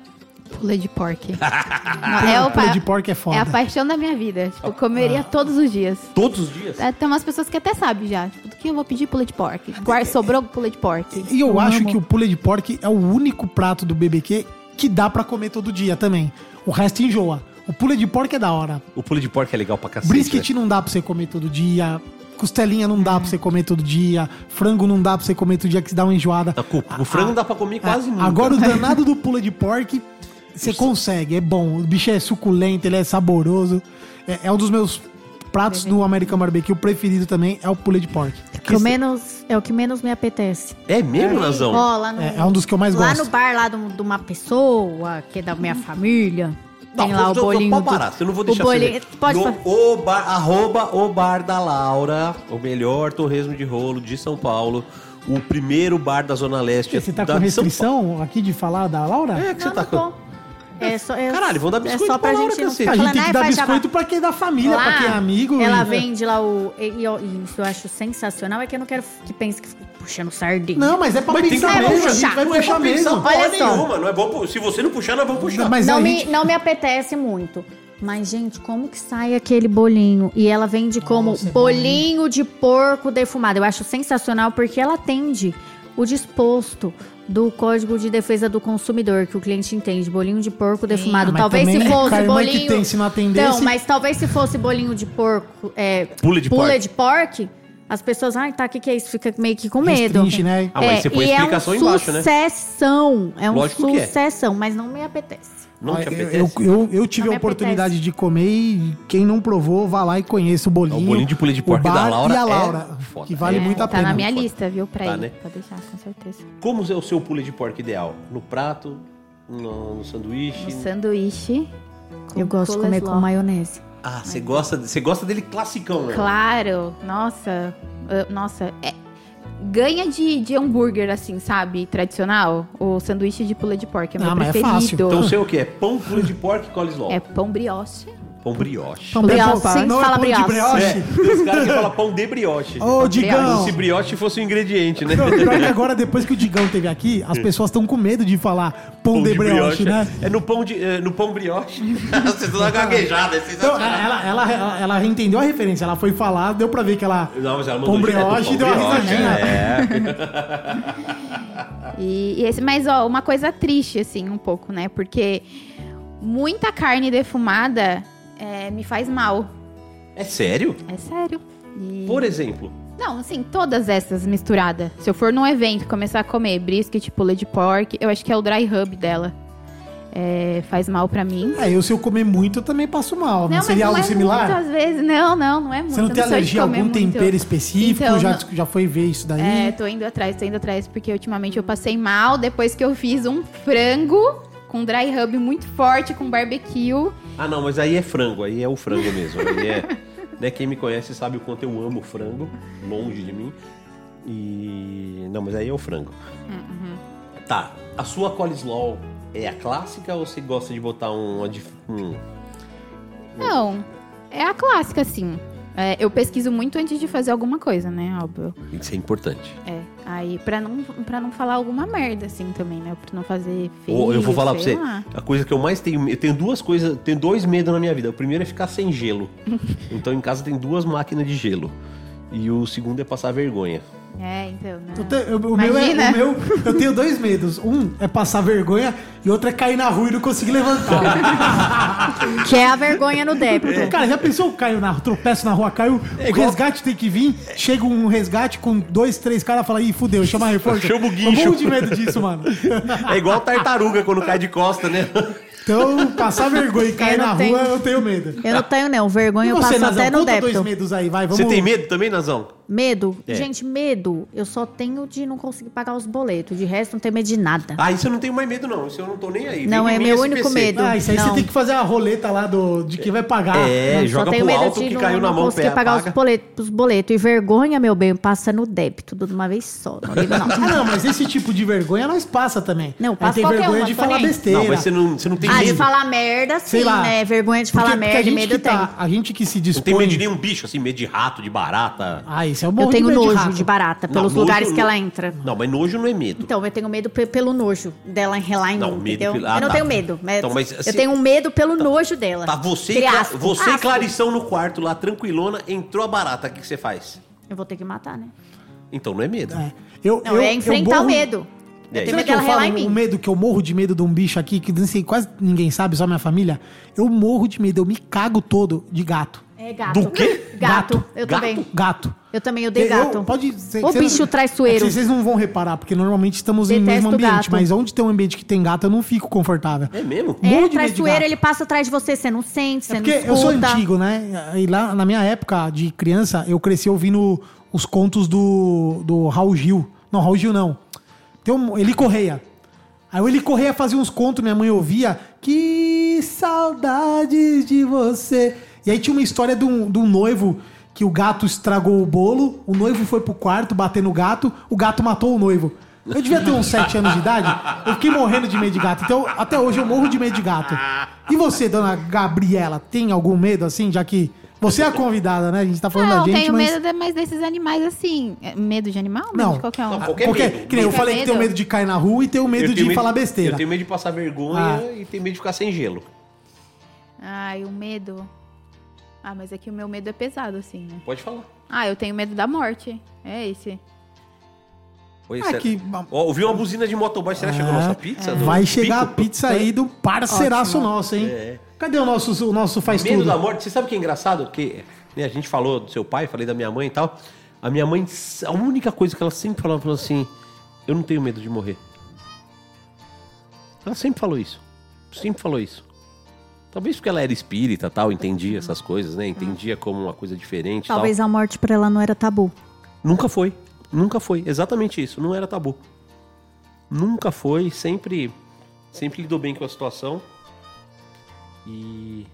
Pula de pork. Não, é, o Pula de porco é foda. é a paixão da minha vida. Tipo, eu comeria todos os dias. Todos os dias? É, Tem umas pessoas que até sabem já. Tipo, que eu vou pedir pula de pork. Guarda, sobrou pula de pork. E eu acho amo. que o pule de porco é o único prato do BBQ que dá pra comer todo dia também. O resto enjoa. O pule de porco é da hora. O pulo de porco é legal pra cacete. Brisket né? não dá pra você comer todo dia. Costelinha não dá pra você comer todo dia. Frango não dá pra você comer todo dia que se dá uma enjoada. Tá, O frango dá pra comer quase Ah, nunca. Agora o danado do pula de porco, você consegue. É bom. O bicho é suculento, ele é saboroso. É, é um dos meus pratos do American Barbecue preferido também, é o pula de porco. Que o menos, é o que menos me apetece. É mesmo, Nazão? Ó, lá no, É, é um dos que eu mais lá gosto. no bar lá do- de uma pessoa, que é da minha família. Não, Tem lá o bolinho. Pode do- parar, você não vou o deixar bolinho, você. Pode no, falar. o bar, arroba o bar da Laura, o melhor torresmo de rolo de São Paulo, o primeiro bar da Zona Leste Você tá da com de São restrição aqui de falar da Laura? Paulo. É que você Não, tá não com... tô. É só, é, Caralho, vão dar biscoito É só pra pra Laura, gente não a gente falando, tem que "Ai, dar faz jabá". biscoito pra quem é da família, pra quem é amigo. Ela e- vende lá o. E, e e isso eu acho sensacional, é que eu não quero que pense que fico puxando sardinha. Não, mas é pra Mas pensar É, mesmo. A gente vai Não é puxar pensar mesmo. Olha só. nenhuma, não é bom, se você não puxar, nós vamos puxar. Mas não, me, gente... não me apetece muito. Mas, gente, como que sai aquele bolinho? E ela vende como Nossa, é bolinho de porco defumado. Eu acho sensacional porque ela atende o disposto do Código de Defesa do Consumidor, que o cliente entende. Bolinho de porco defumado. mas talvez se também, fosse que bolinho. tem, se não atendesse- Então, mas talvez se fosse bolinho de porco. É, Pule de porco. de porco, as pessoas, ai, tá, o que, que é isso? Fica meio que com medo. Restringe, né? Ah, mas você põe e explicação é um embaixo, né? sucessão. É um Lógico que é. sucessão, mas não me apetece. Não te Eu, apetece? eu, eu, eu tive Não a oportunidade apetece. de comer e quem não provou, vá lá e conheça o bolinho. O bolinho de pule de porco da Laura e a é Laura, foda. que vale É, muito a Tá pena. na minha Pode- lista, viu? Pra Tá, ir. né? Pode deixar, com certeza. Como é o seu pulo de porco ideal? No prato? No, no sanduíche? No sanduíche. com Eu gosto de comer com maionese. Ah, você gosta, você gosta dele classicão, né? Claro, nossa, nossa, é- ganha de, de hambúrguer assim, sabe, tradicional. O sanduíche de pula de porco é meu Ah, mas é preferido. fácil. Então o seu o quê? É pão, pulo de porco e coleslaw. É pão brioche Pão brioche. Pão brioche, pão- sim, não é fala pão de brioche. brioche? É, os caras que falam pão de brioche. Ô, Digão. Como se brioche fosse um ingrediente, né? Não, pior que agora, depois que o Digão teve aqui, as pessoas estão com medo de falar pão, de brioche, né? É no pão, de, é no pão brioche. Vocês estão na gaguejada, é Então, sensacional. ela, ela, ela, ela entendeu a referência, ela foi falar, deu pra ver que ela. Não, mas ela mandou pão brioche pão e deu uma brioche, risadinha. É. E, e esse, mas, ó, uma coisa triste, assim, um pouco, né? Porque muita carne defumada é, me faz mal. é sério? É sério. E- Por exemplo, Não, assim, todas essas misturadas. Se eu for num evento e começar a comer brisket, pulled pork, eu acho que é o dry rub dela. É, faz mal pra mim. É, eu se eu comer muito, eu também passo mal. Não, mas seria algo é similar? Muito, às vezes. Não, não, não é muito. Você não tem de alergia a algum muito. tempero específico? Então, já, não- já foi ver isso daí? É, tô indo atrás, tô indo atrás, porque ultimamente eu passei mal depois que eu fiz um frango com dry rub muito forte, com barbecue. Ah, não, mas aí é frango, aí é o frango mesmo. Aí é, né, quem me conhece sabe o quanto eu amo frango, longe de mim. E. Não, mas aí é o frango. Tá, a sua coleslaw é a clássica ou você gosta de botar um. um- Não, é a clássica, assim. É, eu pesquiso muito antes de fazer alguma coisa, né? Óbvio. Isso é importante. É. Aí, pra não, pra não falar alguma merda, assim, também, né? Pra não fazer feio, Ou eu vou falar pra você, lá. a coisa que eu mais tenho. Eu tenho duas coisas, tenho dois medos na minha vida. O primeiro é ficar sem gelo. então em casa tem duas máquinas de gelo. E o segundo é passar vergonha. É, então, Eu não. te- eu- o, meu é, o meu, eu tenho dois medos. Um é passar vergonha e outro é cair na rua e não conseguir levantar. Que é a vergonha no débito. Cara, já pensou? Caiu na tropeço na rua, caiu. o igual- resgate tem que vir. Chega um resgate com dois, três caras fala, ih, fudeu, chama reforço. Chama o Eu guincho. morro de medo disso, mano. É igual tartaruga quando cai de costa, né? Então, passar vergonha e cair Eu na tenho- rua, eu tenho medo. Eu não tenho, não. Vergonha E eu passo Nazão, até no conta dois débito. medos aí, vai. Vamos... Você tem medo também, Nazão? Medo? É. Gente, medo. Eu só tenho de não conseguir pagar os boletos. De resto, não tenho medo de nada. Ah, isso eu não tenho mais medo, não. Isso eu não tô nem aí. Não, Vem é meu esse único medo. Ah, isso aí Não. você tem que fazer a roleta lá do, de quem vai pagar. É, Não, joga só tenho pro medo alto de que não, caiu na não mão, conseguir pé, pagar apaga. os boletos, os boletos. E vergonha, meu bem, passa no débito, tudo de uma vez só. Não ligo, não. Ah, não, mas esse tipo de vergonha nós passa também. Não, passa tem vergonha uma, de falar nem besteira. Não, mas você não, você não tem ah, medo. de falar merda, sim, Sei lá. né? Vergonha de falar merda, medo tá- A gente que se Não dispõe... tem medo de nenhum bicho, assim, medo de rato, de barata. Ah, isso é o morro Eu tenho de medo nojo rato. de barata, Não, pelos nojo lugares que não- ela entra. Não, mas nojo não é medo. Então, eu tenho medo pe- pelo nojo dela enrelar em Não, mim, medo entendeu? pelo- ah, eu não tá. tenho medo. Mas Então, mas, assim- eu tenho um medo pelo nojo dela. Tá você, e você. Clarição no quarto lá, tranquilona, entrou a barata. O que, que você faz? Eu vou ter que matar, né? Então não é medo. É. Eu, Não, eu, é enfrentar eu o medo. Aí? Eu tenho Será medo que eu relar falo o medo que eu morro de medo de um bicho aqui, que não sei, quase ninguém sabe, só minha família? Eu morro de medo, eu me cago todo de gato. É gato. Do quê? Gato. Eu Gato? também. Gato. Eu também odeio gato. pode ser, cê- bicho traiçoeiro. é Vocês não vão reparar, porque normalmente estamos em Detesto mesmo ambiente, gato. mas onde tem um ambiente que tem gato, eu não fico confortável. É mesmo? morro É, de medo de traiçoeiro, gato. ele passa atrás de você, você não sente, você É não porque escuta. eu sou antigo, né? E lá na minha época de criança, eu cresci ouvindo os contos do, do Raul Gil. Não, Raul Gil não. Tem um Eli Correia. Aí o Eli Correia fazia uns contos, minha mãe ouvia. Que saudades de você. E aí tinha uma história de um, de um noivo que o gato estragou o bolo, o noivo foi pro quarto bater no gato, o gato matou o noivo. Eu devia ter uns 7 anos de idade, eu fiquei morrendo de medo de gato. Então, até hoje eu morro de medo de gato. E você, dona Gabriela, tem algum medo assim, já que você é a convidada, né? A gente tá falando Não, da gente, tenho mas... medo de- mais desses animais assim. É, Medo de animal? Medo Não. de qualquer um. Não, qualquer Porque, medo. que nem eu Qualquer falei que tenho medo. medo de cair na rua e tenho medo Eu de tenho falar besteira. Eu tenho medo de passar vergonha Ah. e tenho medo de ficar sem gelo. Ai, o medo. Ah, mas é que o meu medo é pesado, assim, né? Pode falar. Ah, eu tenho medo da morte. É esse. Oi, Ah, que- Ó, ouviu uma buzina de motoboy, será que chegou a nossa pizza? do Vai chegar a pico? pizza aí do parceiraço Ótimo. nosso, hein? É. Cadê o nosso, o nosso faz Medo tudo? da morte, você sabe o que é engraçado? Que né, a gente falou do seu pai, falei da minha mãe e tal. A minha mãe, a única coisa que ela sempre falava falou assim: Eu não tenho medo de morrer. Ela sempre falou isso. Sempre falou isso. Talvez porque ela era espírita tal, entendia essas coisas, né? Entendia como uma coisa diferente e tal. Talvez a morte pra ela não era tabu. Nunca foi. Nunca foi. Exatamente isso. Não era tabu. Nunca foi. Sempre, sempre lidou bem com a situação. E.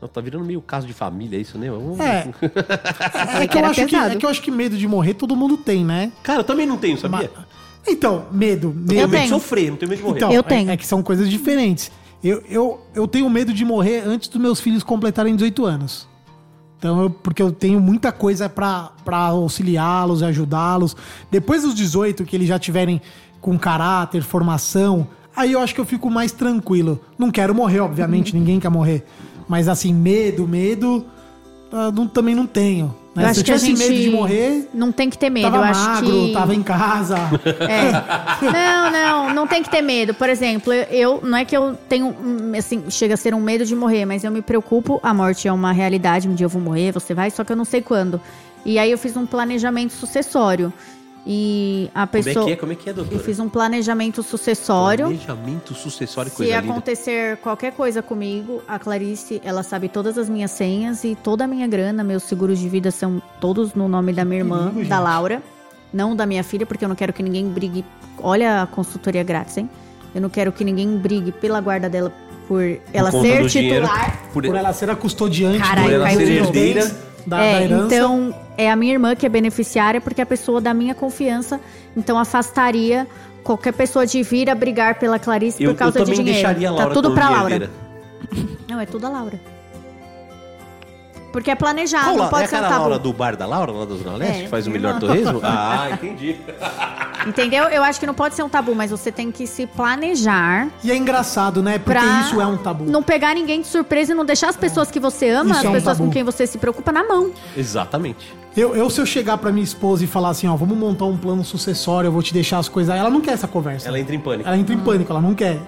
Não, tá virando meio caso de família isso, né? Vamos- É. É que, eu acho que, é que eu acho que medo de morrer todo mundo tem, né? Cara, eu também não tenho, sabia? Mas- Então, medo. Eu medo tenho medo de sofrer, não tenho medo de morrer. Então, Eu é- tenho. É, que são coisas diferentes. Eu, eu, eu tenho medo de morrer antes dos meus filhos completarem 18 anos. Então, eu- porque eu tenho muita coisa pra pra auxiliá-los e ajudá-los. Depois dos 18, que eles já tiverem com caráter, formação, aí eu acho que eu fico mais tranquilo. Não quero morrer, obviamente, ninguém quer morrer. Mas assim, medo, medo, ah, não- também não tenho. Né? Eu Se acho que a gente medo de morrer, não tem que ter medo. tava eu acho magro, que tava em casa. É. Não, não, não tem que ter medo. Por exemplo, eu, não é que eu tenho, assim, chega a ser um medo de morrer, mas eu me preocupo. A morte é uma realidade, um dia eu vou morrer, você vai, só que eu não sei quando. E aí eu fiz um planejamento sucessório. E a Como é pessoa. que é? Como é que é, doutora? Eu fiz um planejamento sucessório. Planejamento sucessório, Se coisa linda. acontecer qualquer coisa comigo, a Clarice, ela sabe todas as minhas senhas e toda a minha grana, meus seguros de vida são todos no nome da minha irmã, Perigo, da gente. Laura. Não da minha filha, porque eu não quero que ninguém brigue. Olha a consultoria grátis, hein? Eu não quero que ninguém brigue pela guarda dela por ela conta ser do dinheiro, titular. por, Por ela ser a custodiante Caralho, por ela caiu ser de novo. herdeira. Da, é, da herança. então é a minha irmã que é beneficiária, porque é a pessoa da minha confiança, então afastaria qualquer pessoa de vir a brigar pela Clarice Eu, por causa eu de também dinheiro. deixaria a Laura tá tudo pra Laura. Não, é tudo a Laura. Porque é planejado, Qual não pode é ser um tabu. Laura do bar da Laura, lá da Zona Leste, É, que faz o melhor irmã. torresmo? Ah, entendi. Entendeu? Eu acho que não pode ser um tabu, mas você tem que se planejar E é engraçado, né? Porque isso é um tabu. não pegar ninguém de surpresa e não deixar as pessoas que você ama, Isso as é um pessoas tabu. com quem você se preocupa, na mão. Exatamente. Eu, eu, se eu chegar pra minha esposa e falar assim, ó, vamos montar um plano sucessório, eu vou te deixar as coisas. Ela não quer essa conversa. Ela entra em pânico. Ela entra em pânico, ela não quer.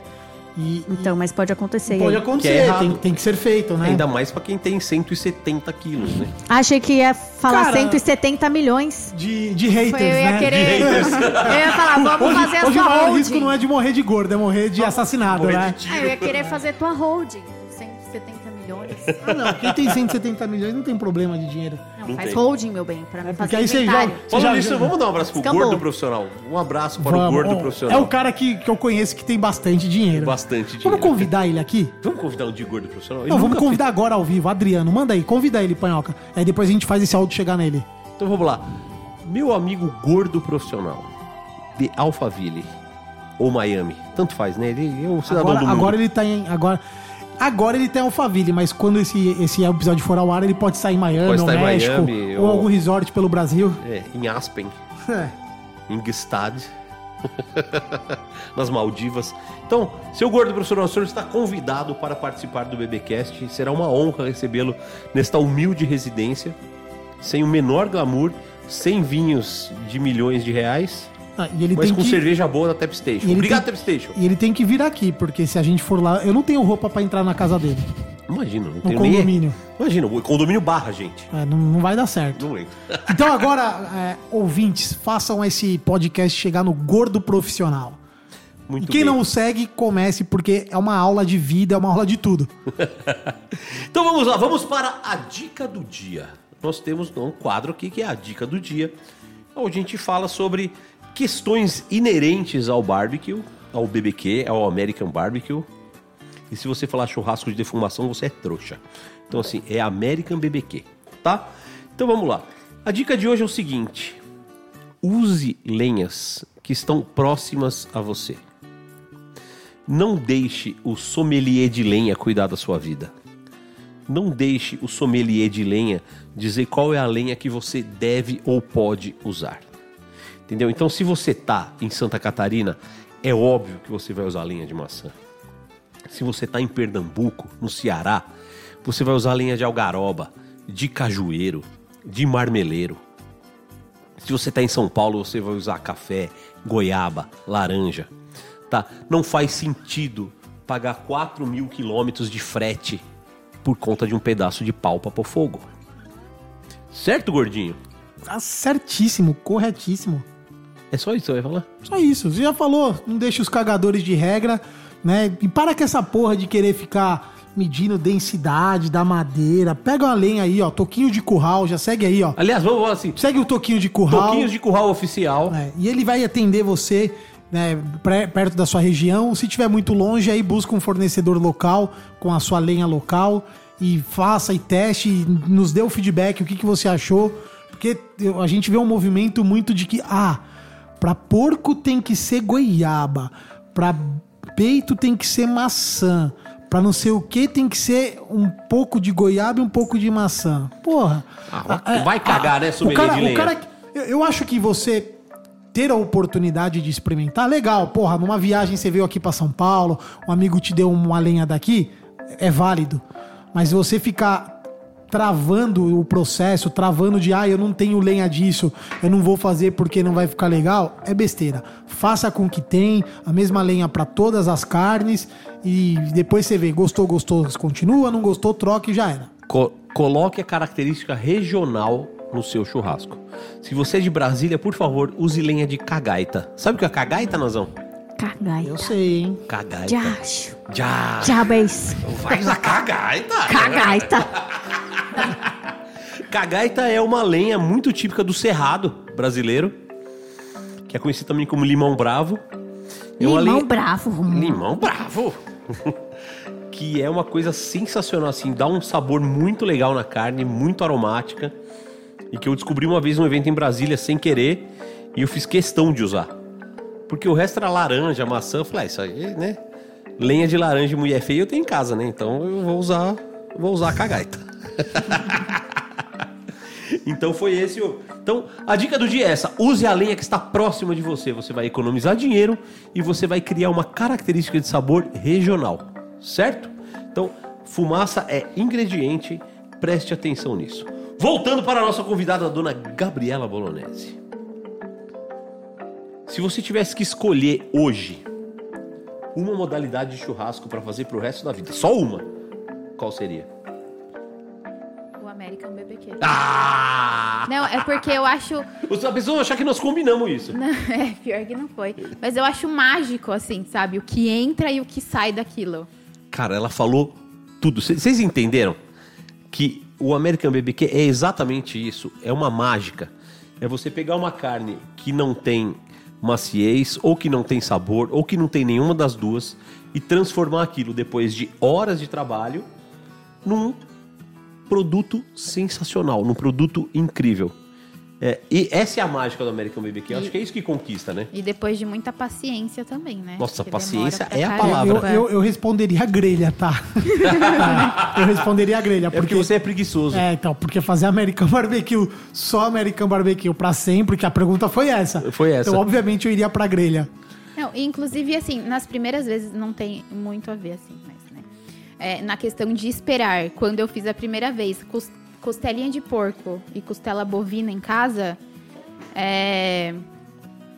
E Então, mas pode acontecer. pode aí? É acontecer, errado. tem, tem que ser feito, né? Ainda mais pra quem tem 170 quilos, né? Achei que ia falar Cara, 170 milhões. De, de haters, Foi, eu ia né? querer. De haters. Eu ia falar, vamos Hoje, fazer a hoje o sua maior holding. risco não é de morrer de gordo, é morrer de assassinado, Morrer né? de Ah, eu ia querer fazer tua holding. 170 milhões. Ah, não. Quem tem 170 milhões não tem problema de dinheiro. Não, Não faz tem. holding, meu bem, pra porque fazer aí você inventário. joga- Falando já- nisso, já- vamos dar um abraço pro Escambou. gordo profissional. Um abraço para o Vamos. gordo Ó, profissional. É o cara que, que eu conheço que tem bastante dinheiro. Bastante dinheiro. Vamos convidar ele aqui? Vamos convidar um de gordo profissional? Ele Não, vamos nunca convidar agora ao vivo. Adriano, manda aí, convida ele, Panhoca. Aí depois a gente faz esse áudio chegar nele. Então vamos lá. Meu amigo gordo profissional de Alphaville ou Miami, tanto faz, né? Ele é um cidadão Agora, do mundo. agora ele tá em. Agora, agora ele tá em Alphaville, mas quando esse, esse episódio for ao ar, ele pode estar em Miami, Pode ou México, Miami, ou ou- algum resort pelo Brasil. É, em Aspen, É. em Gstad, nas Maldivas. Então, seu gordo profissional, o senhor está convidado para participar do BBcast. Será uma honra recebê-lo nesta humilde residência, sem o menor glamour, sem vinhos de milhões de reais, Ah, mas tem com que, cerveja boa da Tap Station. Obrigado, tem- Tap Station. E ele tem que vir aqui, porque se a gente for lá, eu não tenho roupa pra entrar na casa dele, Imagina, não no tenho nem... condomínio. Imagina, o condomínio barra, gente. É, não, não vai dar certo. Não entra. Então agora, é, ouvintes, façam esse podcast chegar no gordo profissional. Muito E quem bem. não o segue, comece, porque é uma aula de vida, é uma aula de tudo. Então vamos lá, vamos para a dica do dia. Nós temos um quadro aqui que é a dica do dia, onde a gente fala sobre questões inerentes ao barbecue, ao BBQ, ao American Barbecue. E se você falar churrasco de defumação, você é trouxa. Então assim, é American BBQ, tá? Então vamos lá. A dica de hoje é o seguinte: use lenhas que estão próximas a você. Não deixe o sommelier de lenha cuidar da sua vida. Não deixe o sommelier de lenha dizer qual é a lenha que você deve ou pode usar. Entendeu? Então, se você tá em Santa Catarina, é óbvio que você vai usar lenha de maçã. Se você tá em Pernambuco, no Ceará, você vai usar lenha de algaroba, de cajueiro, de marmeleiro. Se você está em São Paulo, você vai usar café, goiaba, laranja. Tá? Não faz sentido pagar 4 mil quilômetros de frete por conta de um pedaço de pau para pôr fogo. Certo, gordinho? Tá certíssimo, corretíssimo. É só isso que você vai falar? Só isso. Você já falou, não deixe os cagadores de regra, né? E para com essa porra de querer ficar medindo densidade da madeira. Pega uma lenha aí, ó, toquinho de curral, já segue aí, ó. Aliás, vamos falar assim: Segue o toquinho de curral. toquinhos de curral oficial. É, e ele vai atender você né, perto da sua região. Se tiver muito longe, aí busca um fornecedor local com a sua lenha local e faça e teste, e nos dê o feedback, o que, que você achou. Porque a gente vê um movimento muito de que, ah, pra porco tem que ser goiaba, pra peito tem que ser maçã. Pra não sei o que tem que ser um pouco de goiaba e um pouco de maçã. Porra. Ah, vai cagar, né, o sommelier cara, de o lenha? cara, eu, eu acho que você ter a oportunidade de experimentar, legal. Porra, numa viagem você veio aqui pra São Paulo, um amigo te deu uma lenha daqui, é válido. Mas você ficar travando o processo, travando de, ah, eu não tenho lenha disso, eu não vou fazer porque não vai ficar legal, é besteira. Faça com que tem a mesma lenha pra todas as carnes e depois você vê, gostou, gostou, continua, não gostou, troca e já era. Co- coloque a característica regional no seu churrasco. Se você é de Brasília, por favor, use lenha de cagaita. Sabe o que é cagaita, Nazão? Cagaita. Eu sei, hein? Cagaita. Jacho. Já. Diabês. Vai usar cagaita. Cagaita. Cagaita é uma lenha muito típica do cerrado brasileiro, que é conhecido também como limão bravo. É Limão lenha- bravo. Limão bravo. que é uma coisa sensacional, assim, dá um sabor muito legal na carne, muito aromática. E que eu descobri uma vez num evento em Brasília sem querer, e eu fiz questão de usar. Porque o resto era laranja, maçã, eu falei, ah, isso aí, né? Lenha de laranja e mulher feia eu tenho em casa, né? Então eu vou usar, vou usar a cagaita. Então foi esse o. Então, a dica do dia é essa: use a lenha que está próxima de você. Você vai economizar dinheiro e você vai criar uma característica de sabor regional, certo? Então, fumaça é ingrediente, preste atenção nisso. Voltando para a nossa convidada, a dona Gabriela Bolognese. Se você tivesse que escolher hoje uma modalidade de churrasco para fazer pro resto da vida, só uma, qual seria? O American BBQ. Ah! Não, é porque eu acho. A pessoa vai achar que nós combinamos isso. Não, é, pior que não foi. Mas eu acho mágico, assim, sabe? O que entra e o que sai daquilo. Cara, ela falou tudo. Vocês entenderam que o American BBQ é exatamente isso? É uma mágica. É você pegar uma carne que não tem maciez, ou que não tem sabor, ou que não tem nenhuma das duas, e transformar aquilo, depois de horas de trabalho, num produto sensacional, num produto incrível. É, e essa é a mágica do American BBQ. Eu acho que é isso que conquista, né? E depois de muita paciência também, né? Nossa, Porque paciência é a palavra. Eu, eu, eu responderia grelha, tá? eu responderia grelha, É porque porque... você é preguiçoso. É, então, porque fazer American Barbecue, só American Barbecue pra sempre, que a pergunta foi essa. Foi essa. Então, obviamente, eu iria pra grelha. Não, inclusive, assim, nas primeiras vezes não tem muito a ver, assim, mas, né? É, na questão de esperar, quando eu fiz a primeira vez cos- costelinha de porco e costela bovina em casa, é,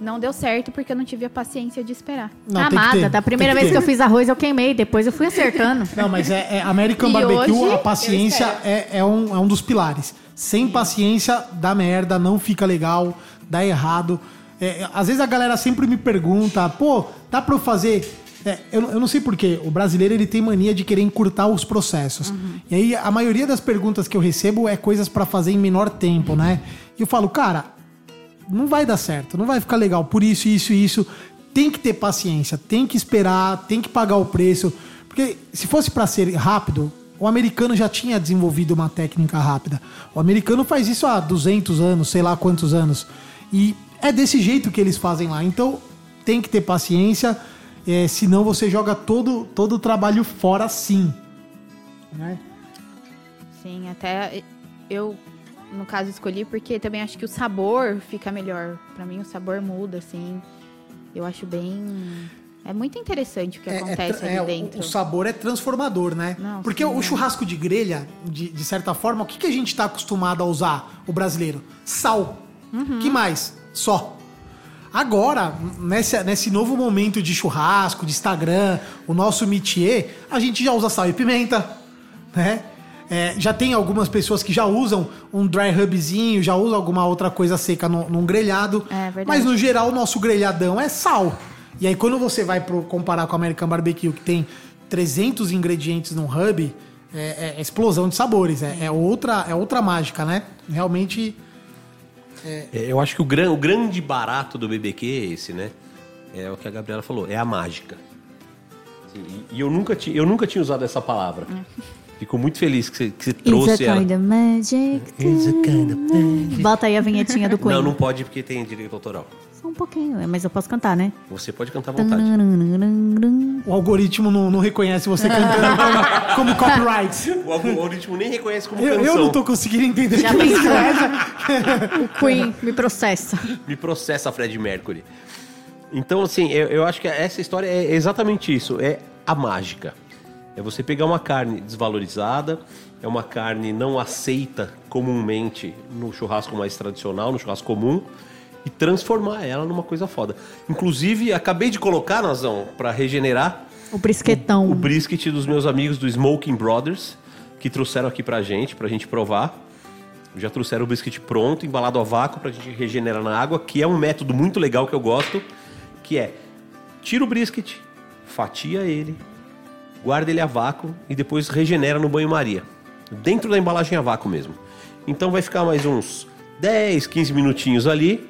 não deu certo porque eu não tive a paciência de esperar. Não, que Amada, da primeira tem vez que ter. eu fiz arroz eu queimei, depois eu fui acertando. Não, mas é, é American E Barbecue, a paciência é, é, um, é um dos pilares. Sem paciência, dá merda, não fica legal, dá errado. É, às vezes a galera sempre me pergunta, pô, dá pra eu fazer. É, eu, eu não sei porquê, o brasileiro ele tem mania de querer encurtar os processos. E aí a maioria das perguntas que eu recebo é coisas pra fazer em menor tempo, né? E eu falo, cara, não vai dar certo, não vai ficar legal por isso, isso e isso. Tem que ter paciência, tem que esperar, tem que pagar o preço. Porque se fosse pra ser rápido, o americano já tinha desenvolvido uma técnica rápida. O americano faz isso há 200 anos, sei lá quantos anos. E é desse jeito que eles fazem lá. Então tem que ter paciência, é, senão você joga todo, todo o trabalho fora sim. Né? Sim, até eu, no caso, escolhi porque também acho que o sabor fica melhor. Pra mim, o sabor muda, assim. Eu acho bem. É muito interessante o que É- é acontece ali é, o- dentro. O sabor é transformador, né? Não, Porque sim, o é. churrasco de grelha, de, de certa forma, o que, que a gente tá acostumado a usar, o brasileiro? Sal. Uhum. que mais? Só. Agora, nesse, nesse novo momento de churrasco, de Instagram, o nosso métier, a gente já usa sal e pimenta, né? É, já tem algumas pessoas que já usam um dry rubzinho, já usam alguma outra coisa seca no- num grelhado. É verdade. Mas no geral, o nosso grelhadão é sal. E aí, quando você vai pro, comparar com o American Barbecue, que tem 300 ingredientes num hub, é, é explosão de sabores. É, é outra, é outra mágica, né? Realmente. É, Eu acho que o, gran- o grande barato do BBQ é esse, né? É o que a Gabriela falou, é a mágica. Assim, e, e eu, nunca ti, eu nunca tinha usado essa palavra. Fico muito feliz que você, que você It's a trouxe ela. kind of magic. It's a kind of magic. Bota aí a vinhetinha do Queen. Não, não pode porque tem direito autoral. Um pouquinho, é, mas eu posso cantar, né? Você pode cantar à vontade. O algoritmo não, não reconhece você cantando como, como copyright. O algoritmo nem reconhece como Eu, canção. eu não tô conseguindo entender Já pensou? é essa. O Queen me processa. Me processa Fred Mercury. Então, assim, eu, eu acho que essa história é exatamente isso. É a mágica. É você pegar uma carne desvalorizada, é uma carne não aceita comumente no churrasco mais tradicional, no churrasco comum, e transformar ela numa coisa foda. Inclusive, acabei de colocar, Nazão, pra regenerar, O brisquetão. o brisket dos meus amigos do Smoking Brothers, que trouxeram aqui pra gente, pra gente provar. Já trouxeram o brisket pronto, embalado a vácuo, pra gente regenerar na água, que é um método muito legal que eu gosto, que é tira o brisket, fatia ele, guarda ele a vácuo e depois regenera no banho-maria. Dentro da embalagem a vácuo mesmo. Então vai ficar mais uns 10, 15 minutinhos ali.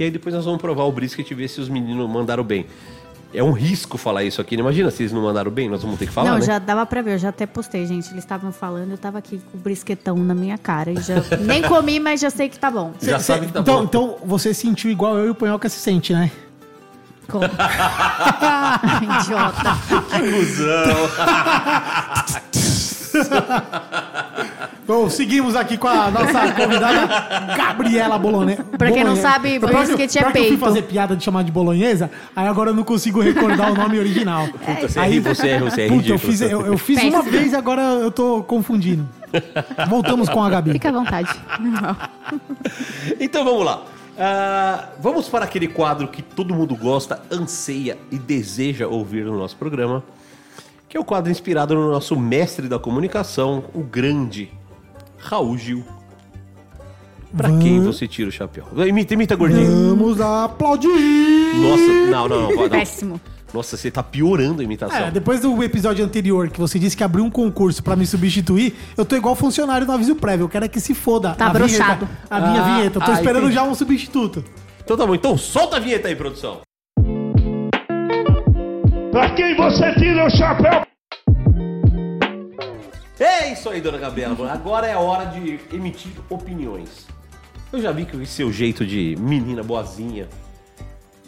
E aí depois nós vamos provar o brisket e ver se os meninos mandaram bem. É um risco falar isso aqui, né? Imagina se eles não mandaram bem, nós vamos ter que falar, não, né? já dava pra ver, eu já até postei, gente. Eles estavam falando, eu tava aqui com o brisquetão na minha cara. E já nem comi, mas já sei que tá bom. Já sabe que tá então, bom. então você sentiu igual eu e o Panhoca se sente, né? Como? Idiota. Bom, seguimos aqui com a nossa convidada, Gabriela Bolonesa. Pra quem não sabe, brisket é Eu fui peito. fazer piada de chamar de bolonhesa, aí agora eu não consigo recordar o nome original. Puta, você é ri- você é- você é Puta, eu ridículo. fiz, eu, eu fiz uma vez e agora eu tô confundindo. Voltamos com a Gabi. Fica à vontade. Então vamos lá. Ah, vamos para aquele quadro que todo mundo gosta, anseia e deseja ouvir no nosso programa, que é o quadro inspirado no nosso mestre da comunicação, o grande Raul Gil. Pra quem você tira o chapéu? Imita, imita, gordinho. Vamos aplaudir! Nossa, não, não, não. não. Péssimo. Nossa, você tá piorando a imitação. É, depois do episódio anterior que você disse que abriu um concurso pra me substituir, eu tô igual funcionário no aviso prévio. Eu quero é que se foda. Tá a vinheta-. A minha Ah, vinheta. Eu tô ah, esperando entendi. já um substituto. Então tá bom, então solta a vinheta aí, produção. Pra quem você tira o chapéu? É isso aí, dona Gabriela. Agora é a hora de emitir opiniões. Eu já vi que o seu jeito de menina boazinha.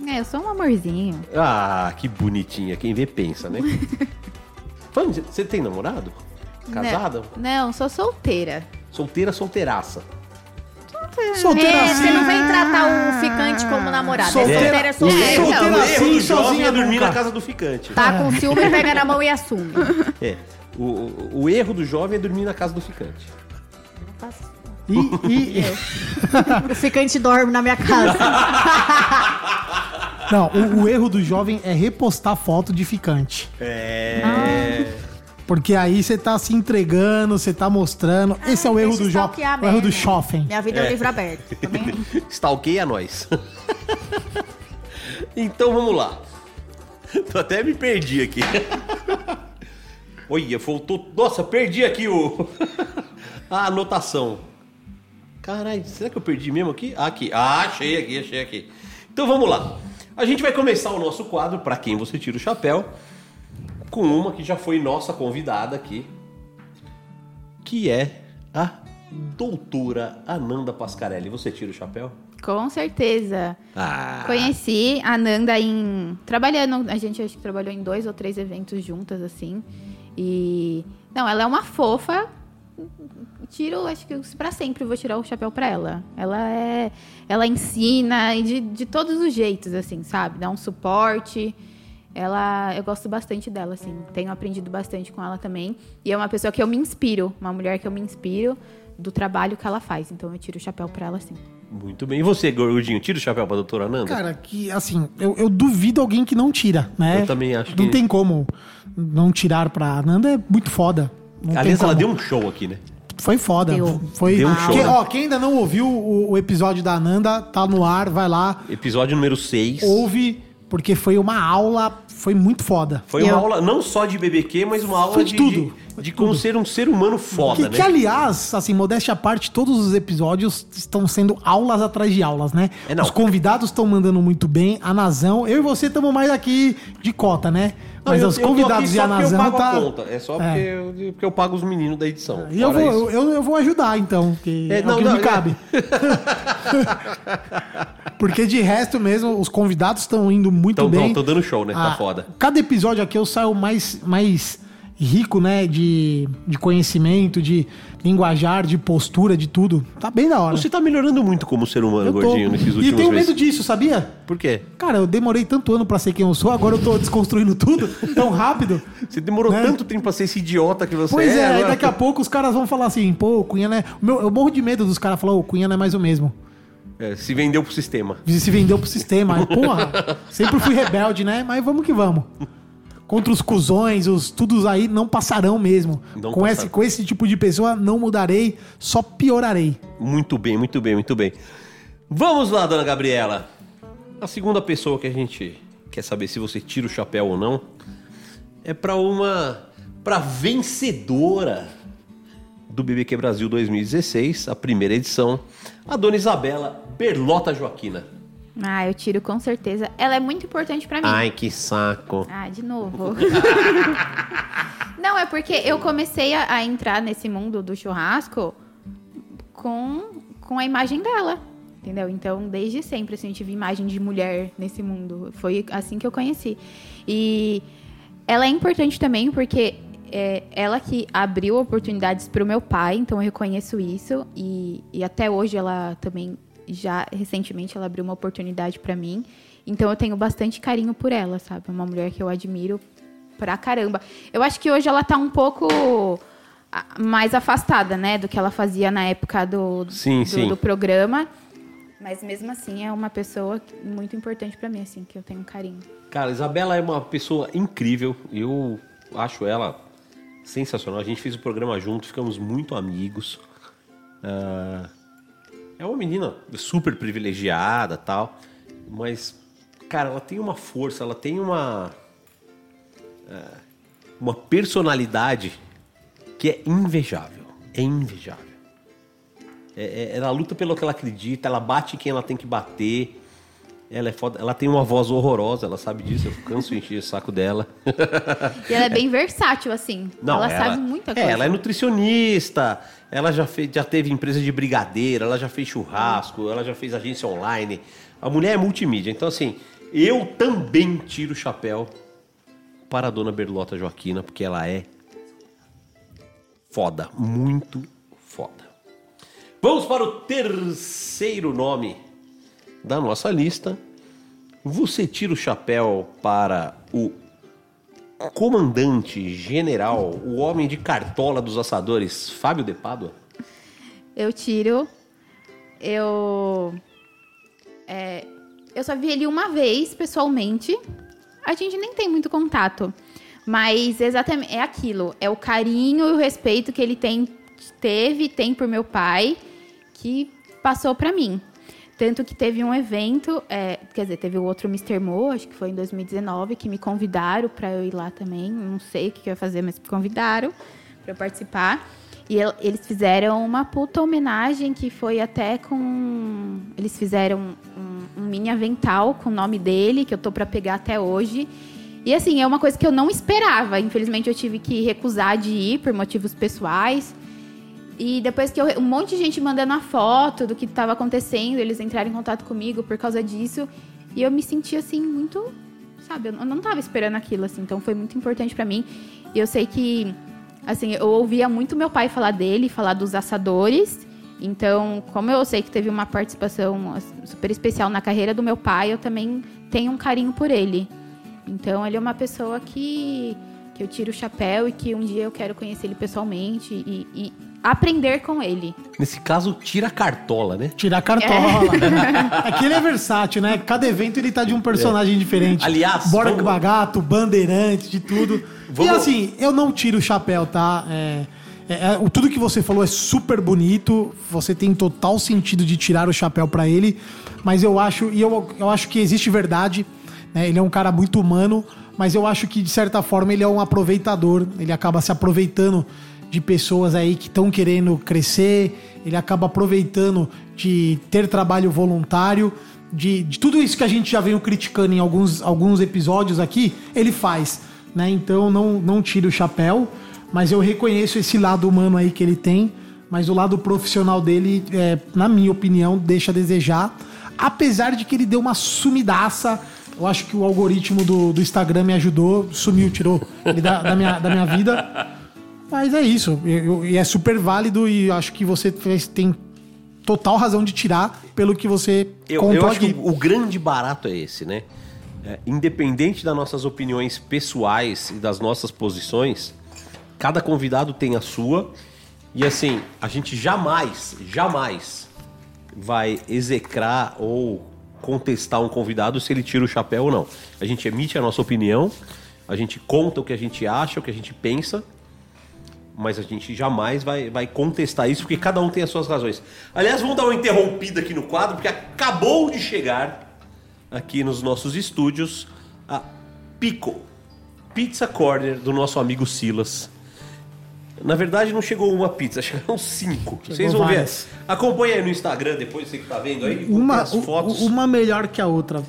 É, eu sou um amorzinho. Ah, que bonitinha. Quem vê pensa, né? Você tem namorado? Casada? Não, não, sou solteira. Solteira, solteiraça. Solteira É, você assim. não vem tratar o ficante como namorado. É Solteira- solteira, é solteira. Então, Solteira o erro assim, do jovem sozinha é dormir na casa do ficante. Tá com ciúme, pega na mão e assume. É. O, o, o erro do jovem é dormir na casa do ficante. E, e- O ficante dorme na minha casa. não, o, o erro do jovem é repostar foto de ficante. É. Porque aí você tá se entregando, você tá mostrando. Esse é o erro do jovem. O erro do jovem. Minha vida é, um livro aberto. Também. Stalkeia nós. então vamos lá. Tô até me perdi aqui. Olha, faltou. Nossa, perdi aqui o. a anotação. Caralho, será que eu perdi mesmo aqui? Ah, aqui. Ah, achei aqui, achei aqui. Então vamos lá. A gente vai começar o nosso quadro, pra quem você tira o chapéu, com uma que já foi nossa convidada aqui, que é a doutora Ananda Pascarelli. Você tira o chapéu? Com certeza. Ah, Conheci a Nanda em. Trabalhando. A gente acho que trabalhou em dois ou três eventos juntas, assim. E. Não, ela é uma fofa. Tiro, acho que pra sempre vou tirar o chapéu pra ela. Ela é. Ela ensina de, de todos os jeitos, assim, sabe? Dá um suporte. Ela. Eu gosto bastante dela, assim. Tenho aprendido bastante com ela também. E é uma pessoa que eu me inspiro. Uma mulher que eu me inspiro do trabalho que ela faz. Então eu tiro o chapéu pra ela, sim. Muito bem. E você, Gordinho, tira o chapéu pra doutora Ananda? Cara, que assim, eu, eu duvido alguém que não tira, né? Eu também acho Não que- tem como não tirar pra Nanda, é muito foda. Não Aliás, ela como. deu um show aqui, né? Foi foda. Deu. Foi. Deu um show. Quem, ó, quem ainda não ouviu o, o episódio da Ananda, tá no ar, vai lá, Episódio número 6. ouve, porque foi uma aula, foi muito foda. Foi uma Eu- aula não só de BBQ, mas uma aula Foi de, de tudo. De, como ser um ser humano foda, que, né? que, aliás, assim, modéstia à parte, todos os episódios estão sendo aulas atrás de aulas, né? É. Os convidados estão mandando muito bem, a Nazão, eu e você estamos mais aqui de cota, né? Mas eu- os eu convidados e a eu Nazão tá. a conta. É só porque, Eu, porque eu pago os meninos da edição. E eu vou, isso. eu, eu vou ajudar, então, porque é, É, não, o que não, me é. cabe. porque de resto mesmo, os convidados estão indo muito Tão- bem. tão- tão dando show, né? Tá Ah, foda. Cada episódio aqui eu saio mais, mais rico, né? De, de conhecimento, de linguajar, de postura, de tudo. Tá bem da hora. Você tá melhorando muito como ser humano, Eu tô- gordinho, nesses últimos E tenho meses. medo disso, sabia? Por quê? Cara, eu demorei tanto ano pra ser quem eu sou, agora eu tô desconstruindo tudo tão rápido. Você demorou Né? tanto tempo pra ser esse idiota que você Pois é, aí agora- daqui a pouco os caras vão falar assim, pô, o Cunha não é. o meu- eu morro de medo dos caras falar, "Ô, o Cunha não é mais o mesmo. É, se vendeu pro sistema. Se vendeu pro sistema. Aí, Porra, sempre fui rebelde, né? Mas vamos que vamos. Contra os cuzões, os tudos aí não passarão mesmo. Não com, passarão. esse, com esse tipo de pessoa não mudarei, só piorarei. Muito bem, muito bem, muito bem. Vamos lá, dona Gabriela. A segunda pessoa que a gente quer saber se você tira o chapéu ou não é pra uma. pra vencedora do BBQ Brasil 2016, a primeira edição, a dona Isabela Berlota Joaquina. Ah, eu tiro com certeza. Ela é muito importante pra mim. Ai, que saco. Ah, de novo. Não, é porque eu comecei a, a entrar nesse mundo do churrasco com, com a imagem dela. Entendeu? Então, desde sempre, assim, eu tive imagem de mulher nesse mundo. Foi assim que eu conheci. E ela é importante também porque é ela que abriu oportunidades para o meu pai, então eu reconheço isso. E, e até hoje ela também, já recentemente, ela abriu uma oportunidade para mim. Então eu tenho bastante carinho por ela, sabe? É uma mulher que eu admiro pra caramba. Eu acho que hoje ela tá um pouco ah, mais afastada, né, do que ela fazia na época do, Sim, do, sim. do programa. Mas mesmo assim é uma pessoa muito importante pra mim, assim, que eu tenho carinho. Cara, Isabela é uma pessoa incrível. Eu acho ela sensacional. A gente fez o programa junto, ficamos muito amigos. Ah, é uma menina super privilegiada tal. Mas, cara, ela tem uma força, ela tem uma. ah, uma personalidade que é invejável. É invejável. É- é- ela luta pelo que ela acredita, ela bate em quem ela tem que bater. Ela é foda. Ela tem uma voz horrorosa, ela sabe disso. Eu canso de encher o saco dela. E ela é bem versátil, assim. ela, sabe muita coisa. É, ela é nutricionista. Ela já, fez, já teve empresa de brigadeiro, ela já fez churrasco, ela já fez agência online. A mulher é multimídia. Então, assim, eu também tiro o chapéu para a dona Berlota Joaquina, porque ela é foda. Muito foda. Vamos para o terceiro nome da nossa lista. Você tira o chapéu para o comandante general, o homem de cartola dos assadores, Fábio de Pádua? Eu tiro. Eu. é, eu só vi ele uma vez, pessoalmente. A gente nem tem muito contato. Mas exatamente é aquilo. É o carinho e o respeito que ele tem, teve e tem por meu pai que passou pra mim. Tanto que teve um evento, é, quer dizer, teve o outro Mr. Mo, acho que foi em 2019, que me convidaram pra eu ir lá também. Não sei o que, que eu ia fazer, mas me convidaram eu participar. E el- eles fizeram uma puta homenagem que foi até com. Eles fizeram um, um mini avental com o nome dele, que eu tô pra pegar até hoje. E assim, é uma coisa que eu não esperava. Infelizmente eu tive que recusar de ir por motivos pessoais. E depois que eu, um monte de gente mandando a foto do que estava acontecendo, eles entraram em contato comigo por causa disso. E eu me senti assim muito, sabe, eu não tava esperando aquilo assim, então foi muito importante pra mim. E eu sei que assim, eu ouvia muito meu pai falar dele, falar dos assadores. Então, como eu sei que teve uma participação assim, super especial na carreira do meu pai, eu também tenho um carinho por ele. Então, ele é uma pessoa que, que eu tiro o chapéu e que um dia eu quero conhecer ele pessoalmente e, e aprender com ele. Nesse caso, tira a cartola, né? Tirar cartola. É. que ele é versátil, né? Cada evento ele tá de um personagem diferente. Aliás, Borg vamos- Bagato, Bandeirante, de tudo. Vamos- E assim, eu não tiro o chapéu, tá? É, é, é, o- tudo que você falou é super bonito. Você tem total sentido de tirar o chapéu pra ele. Mas eu acho, e eu, eu acho que existe verdade. né? Ele é um cara muito humano. mas eu acho que de certa forma ele é um aproveitador, ele acaba se aproveitando de pessoas aí que estão querendo crescer, ele acaba aproveitando de ter trabalho voluntário, de, de tudo isso que a gente já veio criticando em alguns, alguns episódios aqui, ele faz, né? Então não, não tira o chapéu, mas eu reconheço esse lado humano aí que ele tem, mas o lado profissional dele, é, na minha opinião, deixa a desejar, apesar de que ele deu uma sumidaça. Eu acho que o algoritmo do, do Instagram me ajudou, sumiu, tirou da, da minha, da minha vida. Mas é isso. E é super válido e acho que você tem total razão de tirar pelo que você Eu, contou eu acho aqui. que o, o grande barato é esse, né? É, independente das nossas opiniões pessoais e das nossas posições, cada convidado tem a sua. E assim, a gente jamais, jamais vai execrar ou contestar um convidado se ele tira o chapéu ou não. A gente emite a nossa opinião, a gente conta o que a gente acha, o que a gente pensa, mas a gente jamais vai, vai contestar isso, porque cada um tem as suas razões. Aliás, vamos dar uma interrompida aqui no quadro, porque acabou de chegar aqui nos nossos estúdios a Pico Pizza Corner do nosso amigo Silas. Na verdade, não chegou uma pizza, chegaram cinco. Vocês vão ver. várias. Acompanha aí no Instagram depois, você que tá vendo aí. Uma, as fotos. uma melhor que a outra.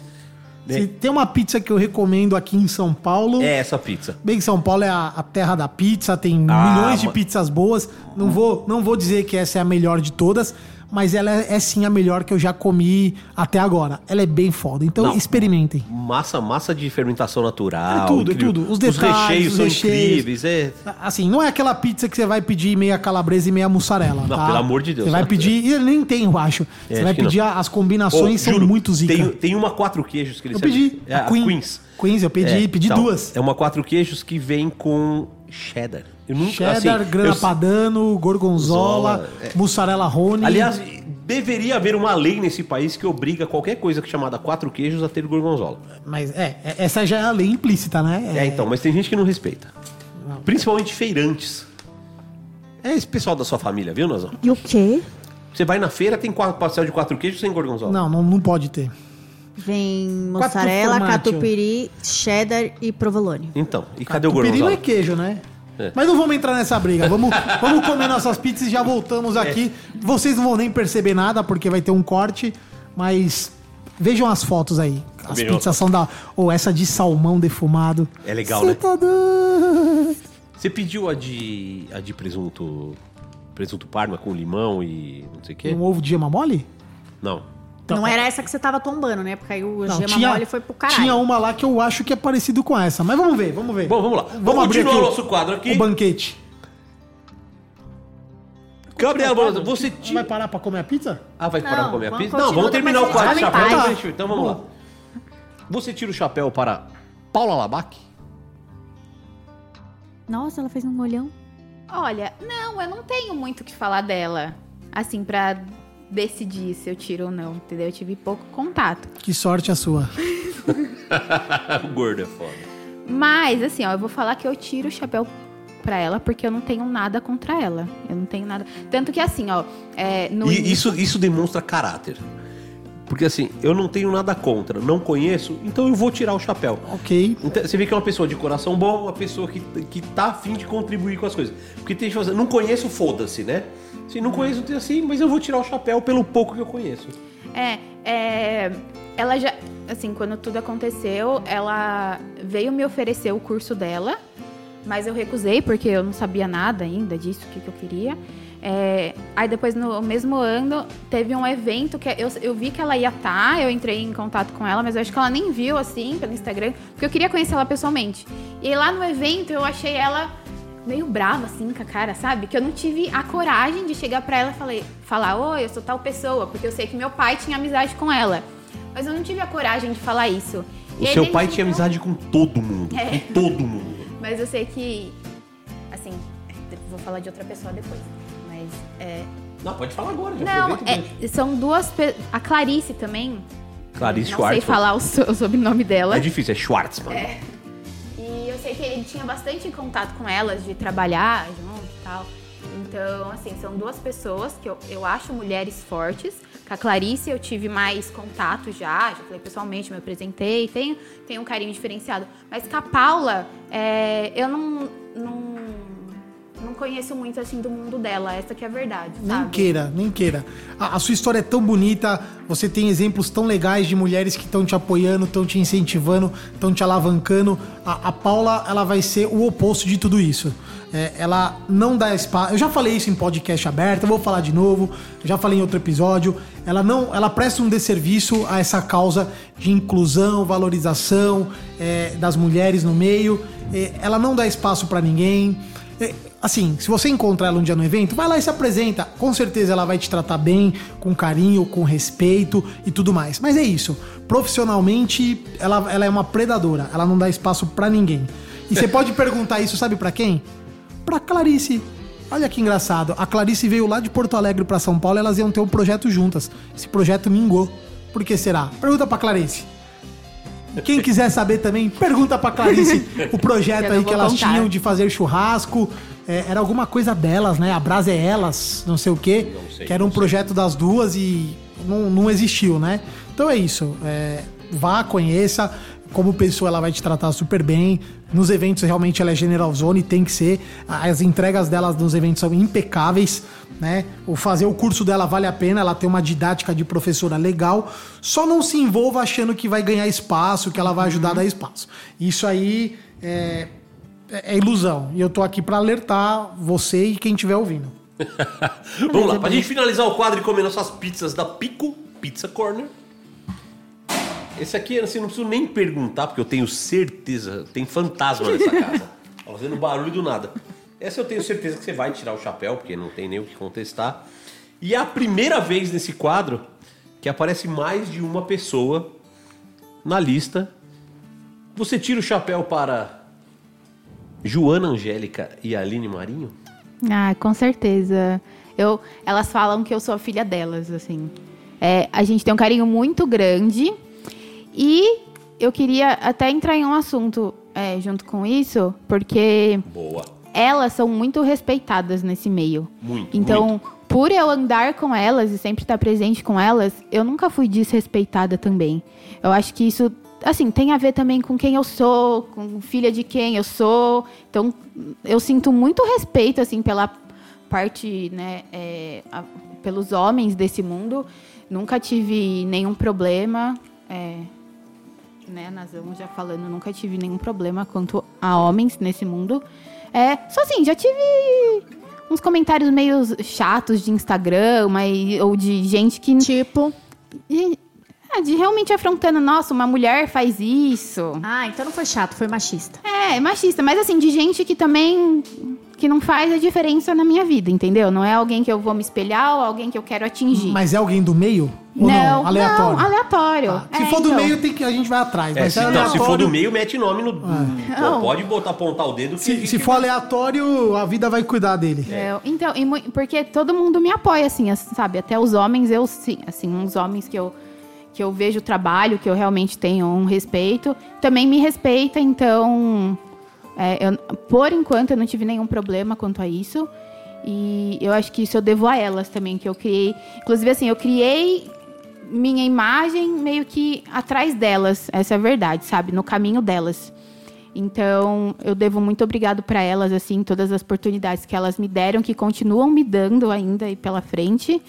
Se tem uma pizza que eu recomendo aqui em São Paulo. É essa pizza. Bem que São Paulo é a, a terra da pizza, tem Ah, milhões de pizzas boas. Não vou, não vou dizer que essa é a melhor de todas, mas ela é, é sim a melhor que eu já comi até agora. Ela é bem foda. Então Não. experimentem. Massa, massa de fermentação natural. É tudo, é tudo. Os Os detalhes, recheios os são recheios. incríveis. É, Assim, não é aquela pizza que você vai pedir meia calabresa e meia mussarela. Não, tá? pelo amor de Deus. Você vai pedir. E nem tem, eu acho. É, você vai pedir não. as combinações, Ô, são juro, muito zica. Tem, tem uma quatro queijos que eles Eu pedi. É, a a Queen. Queens. Queens, eu pedi, pedi então, duas. É uma quatro queijos que vem com cheddar. Eu nunca, Cheddar, assim, grana eu- padano, gorgonzola, Gorgonzola, é. mussarela rony. Aliás, deveria haver uma lei nesse país que obriga qualquer coisa chamada quatro queijos a ter gorgonzola. Mas é, é- essa já é a lei implícita, né? É, então, mas tem gente que não respeita. Principalmente feirantes. É esse pessoal da sua família, viu, Nazão? E o quê? Você vai na feira, tem quatro pastel de quatro queijos sem gorgonzola. Não, não, não pode ter. Vem mussarela, catupiry, cheddar e provolone. Então, e cadê o O perino gorgonzola? é queijo, né? É. Mas não vamos entrar nessa briga. Vamos, vamos comer nossas pizzas e já voltamos aqui. Vocês não vão nem perceber nada, porque vai ter um corte. Mas vejam as fotos aí. As pizzas são da. Ou essa de salmão defumado. É legal, Cê né? tá doido. Você pediu a de, a de presunto presunto parma com limão e não sei o quê? Um ovo de gema mole? Não. Então, não era essa que você tava tombando, né? Porque aí o Não, gema mole foi pro caralho. Tinha uma lá que eu acho que é parecido com essa. Mas vamos ver, vamos ver. Bom, vamos lá. Vamos abrir continuar aqui o nosso quadro aqui. O banquete. Gabriel, você vai parar pra comer a pizza? Ah, vai parar Não, pra comer a vamos pizza? Não, vamos terminar o quadro de chapéu. Então, gente, Então vamos lá. Você tira o chapéu para Paula Labac? Nossa, ela fez um olhão. Olha, não, eu não tenho muito o que falar dela. Assim, pra decidir se eu tiro ou não, entendeu? Eu tive pouco contato. Que sorte a sua. o gordo é foda. Mas, assim, ó, eu vou falar que eu tiro o chapéu pra ela porque eu não tenho nada contra ela. Eu não tenho nada. Tanto que, assim, ó, é, no isso, isso demonstra caráter. Porque assim, eu não tenho nada contra, não conheço, então eu vou tirar o chapéu. Ok. Então, você vê que é uma pessoa de coração bom, uma pessoa que, que tá afim de contribuir com as coisas. Porque tem gente que fala assim, não conheço, foda-se, né? Se não conheço, tem assim, mas eu vou tirar o chapéu pelo pouco que eu conheço. É, é, ela já, assim, quando tudo aconteceu, ela veio me oferecer o curso dela, mas eu recusei porque eu não sabia nada ainda disso, o que, que eu queria. É, aí depois, no mesmo ano, teve um evento que eu, eu vi que ela ia estar, eu entrei em contato com ela, mas eu acho que ela nem viu, assim, pelo Instagram, porque eu queria conhecer ela pessoalmente. E aí, lá no evento eu achei ela meio brava, assim, com a cara, sabe? Que eu não tive a coragem de chegar pra ela e falei, falar, oi, eu sou tal pessoa, porque eu sei que meu pai tinha amizade com ela. Mas eu não tive a coragem de falar isso. O E seu pai tinha então- amizade com todo mundo. É. Com todo mundo. Mas eu sei que, assim, vou falar de outra pessoa depois. Mas, é... Não, pode falar agora, já Não, é, são duas... pe- A Clarice também. Clarice não Schwartz. sei falar o, so- o sobrenome dela. É difícil, é Schwartzman. E eu sei que ele tinha bastante contato com elas, de trabalhar junto e tal. Então, assim, são duas pessoas que eu, eu acho mulheres fortes. Com a Clarice eu tive mais contato já, já falei pessoalmente, me apresentei, tenho, tenho um carinho diferenciado. Mas com a Paula, é, eu não, não, não conheço muito, assim, do mundo dela. Essa que é a verdade, Nem sabe? queira, nem queira. A, a sua história é tão bonita, você tem exemplos tão legais de mulheres que estão te apoiando, estão te incentivando, estão te alavancando. A, a Paula, ela vai ser o oposto de tudo isso. É, ela não dá espaço. Eu já falei isso em podcast aberto, eu vou falar de novo. Eu já falei em outro episódio. Ela não, ela presta um desserviço a essa causa de inclusão, valorização é, das mulheres no meio. É, ela não dá espaço pra ninguém. Assim, se você encontrar ela um dia no evento, vai lá e se apresenta. Com certeza ela vai te tratar bem, com carinho, com respeito e tudo mais. Mas é isso. Profissionalmente, ela, ela é uma predadora. Ela não dá espaço pra ninguém. E você pode perguntar isso, sabe pra quem? Pra Clarice. Olha que engraçado. A Clarice veio lá de Porto Alegre pra São Paulo, elas iam ter um projeto juntas. Esse projeto mingou. Por que será? Pergunta pra Clarice. Quem quiser saber também, pergunta pra Clarice o projeto aí que elas contar. tinham de fazer churrasco. É, era alguma coisa delas, né? A Brasa é elas, não sei o quê. Não sei, que era um não sei. projeto das duas e não, não existiu, né? Então é isso. É, vá, conheça. Como pessoa, ela vai te tratar super bem. Nos eventos, realmente, ela é generalzona e tem que ser. As entregas dela nos eventos são impecáveis, né? O fazer o curso dela vale a pena. Ela tem uma didática de professora legal. Só não se envolva achando que vai ganhar espaço, que ela vai ajudar a dar espaço. Isso aí é, é ilusão. E eu tô aqui pra alertar você e quem estiver ouvindo. Vamos lá, pra gente finalizar o quadro e comer nossas pizzas da Pico Pizza Corner. Esse aqui, assim, não preciso nem perguntar, porque eu tenho certeza, tem fantasma nessa casa. Tá fazendo barulho do nada. Essa eu tenho certeza que você vai tirar o chapéu, porque não tem nem o que contestar. E é a primeira vez nesse quadro que aparece mais de uma pessoa na lista. Você tira o chapéu para Joana Angélica e Aline Marinho? Ah, com certeza. Eu, elas falam que eu sou a filha delas, assim. É, a gente tem um carinho muito grande e eu queria até entrar em um assunto é, junto com isso, porque Boa. elas são muito respeitadas nesse meio. Muito, Então, muito. por eu andar com elas e sempre estar presente com elas, eu nunca fui desrespeitada também. Eu acho que isso, assim, tem a ver também com quem eu sou, com filha de quem eu sou. Então, eu sinto muito respeito, assim, pela parte, né, é, a- pelos homens desse mundo. Nunca tive nenhum problema. É, né, Nazão já falando, nunca tive nenhum problema quanto a homens nesse mundo. É, só assim, já tive uns comentários meio chatos de Instagram, mas, ou de gente que. Tipo. De, ah, de realmente afrontando, nossa, uma mulher faz isso. Ah, então não foi chato, foi machista. É, machista, mas assim, de gente que também que não faz a diferença na minha vida, entendeu? Não é alguém que eu vou me espelhar ou alguém que eu quero atingir. Mas é alguém do meio? Ou não? Aleatório. Não, aleatório. Tá. Se É, for do então. meio, tem que, a gente vai atrás. É, se, é não, se for do meio, mete nome no. É. Pô, Não. pode botar apontar o dedo que. Se, se que- for aleatório, a vida vai cuidar dele. É, então, e porque todo mundo me apoia, assim, as- sabe? Até os homens, eu sim, assim, uns homens que eu, que eu vejo o trabalho, que eu realmente tenho um respeito, também me respeita, então. é, eu- por enquanto eu não tive nenhum problema quanto a isso. E eu acho que isso eu devo a elas também, que eu criei. Inclusive, assim, eu criei minha imagem meio que atrás delas, essa é a verdade, sabe? No caminho delas. Então, eu devo muito obrigado para elas, assim, todas as oportunidades que elas me deram, que continuam me dando ainda aí pela frente.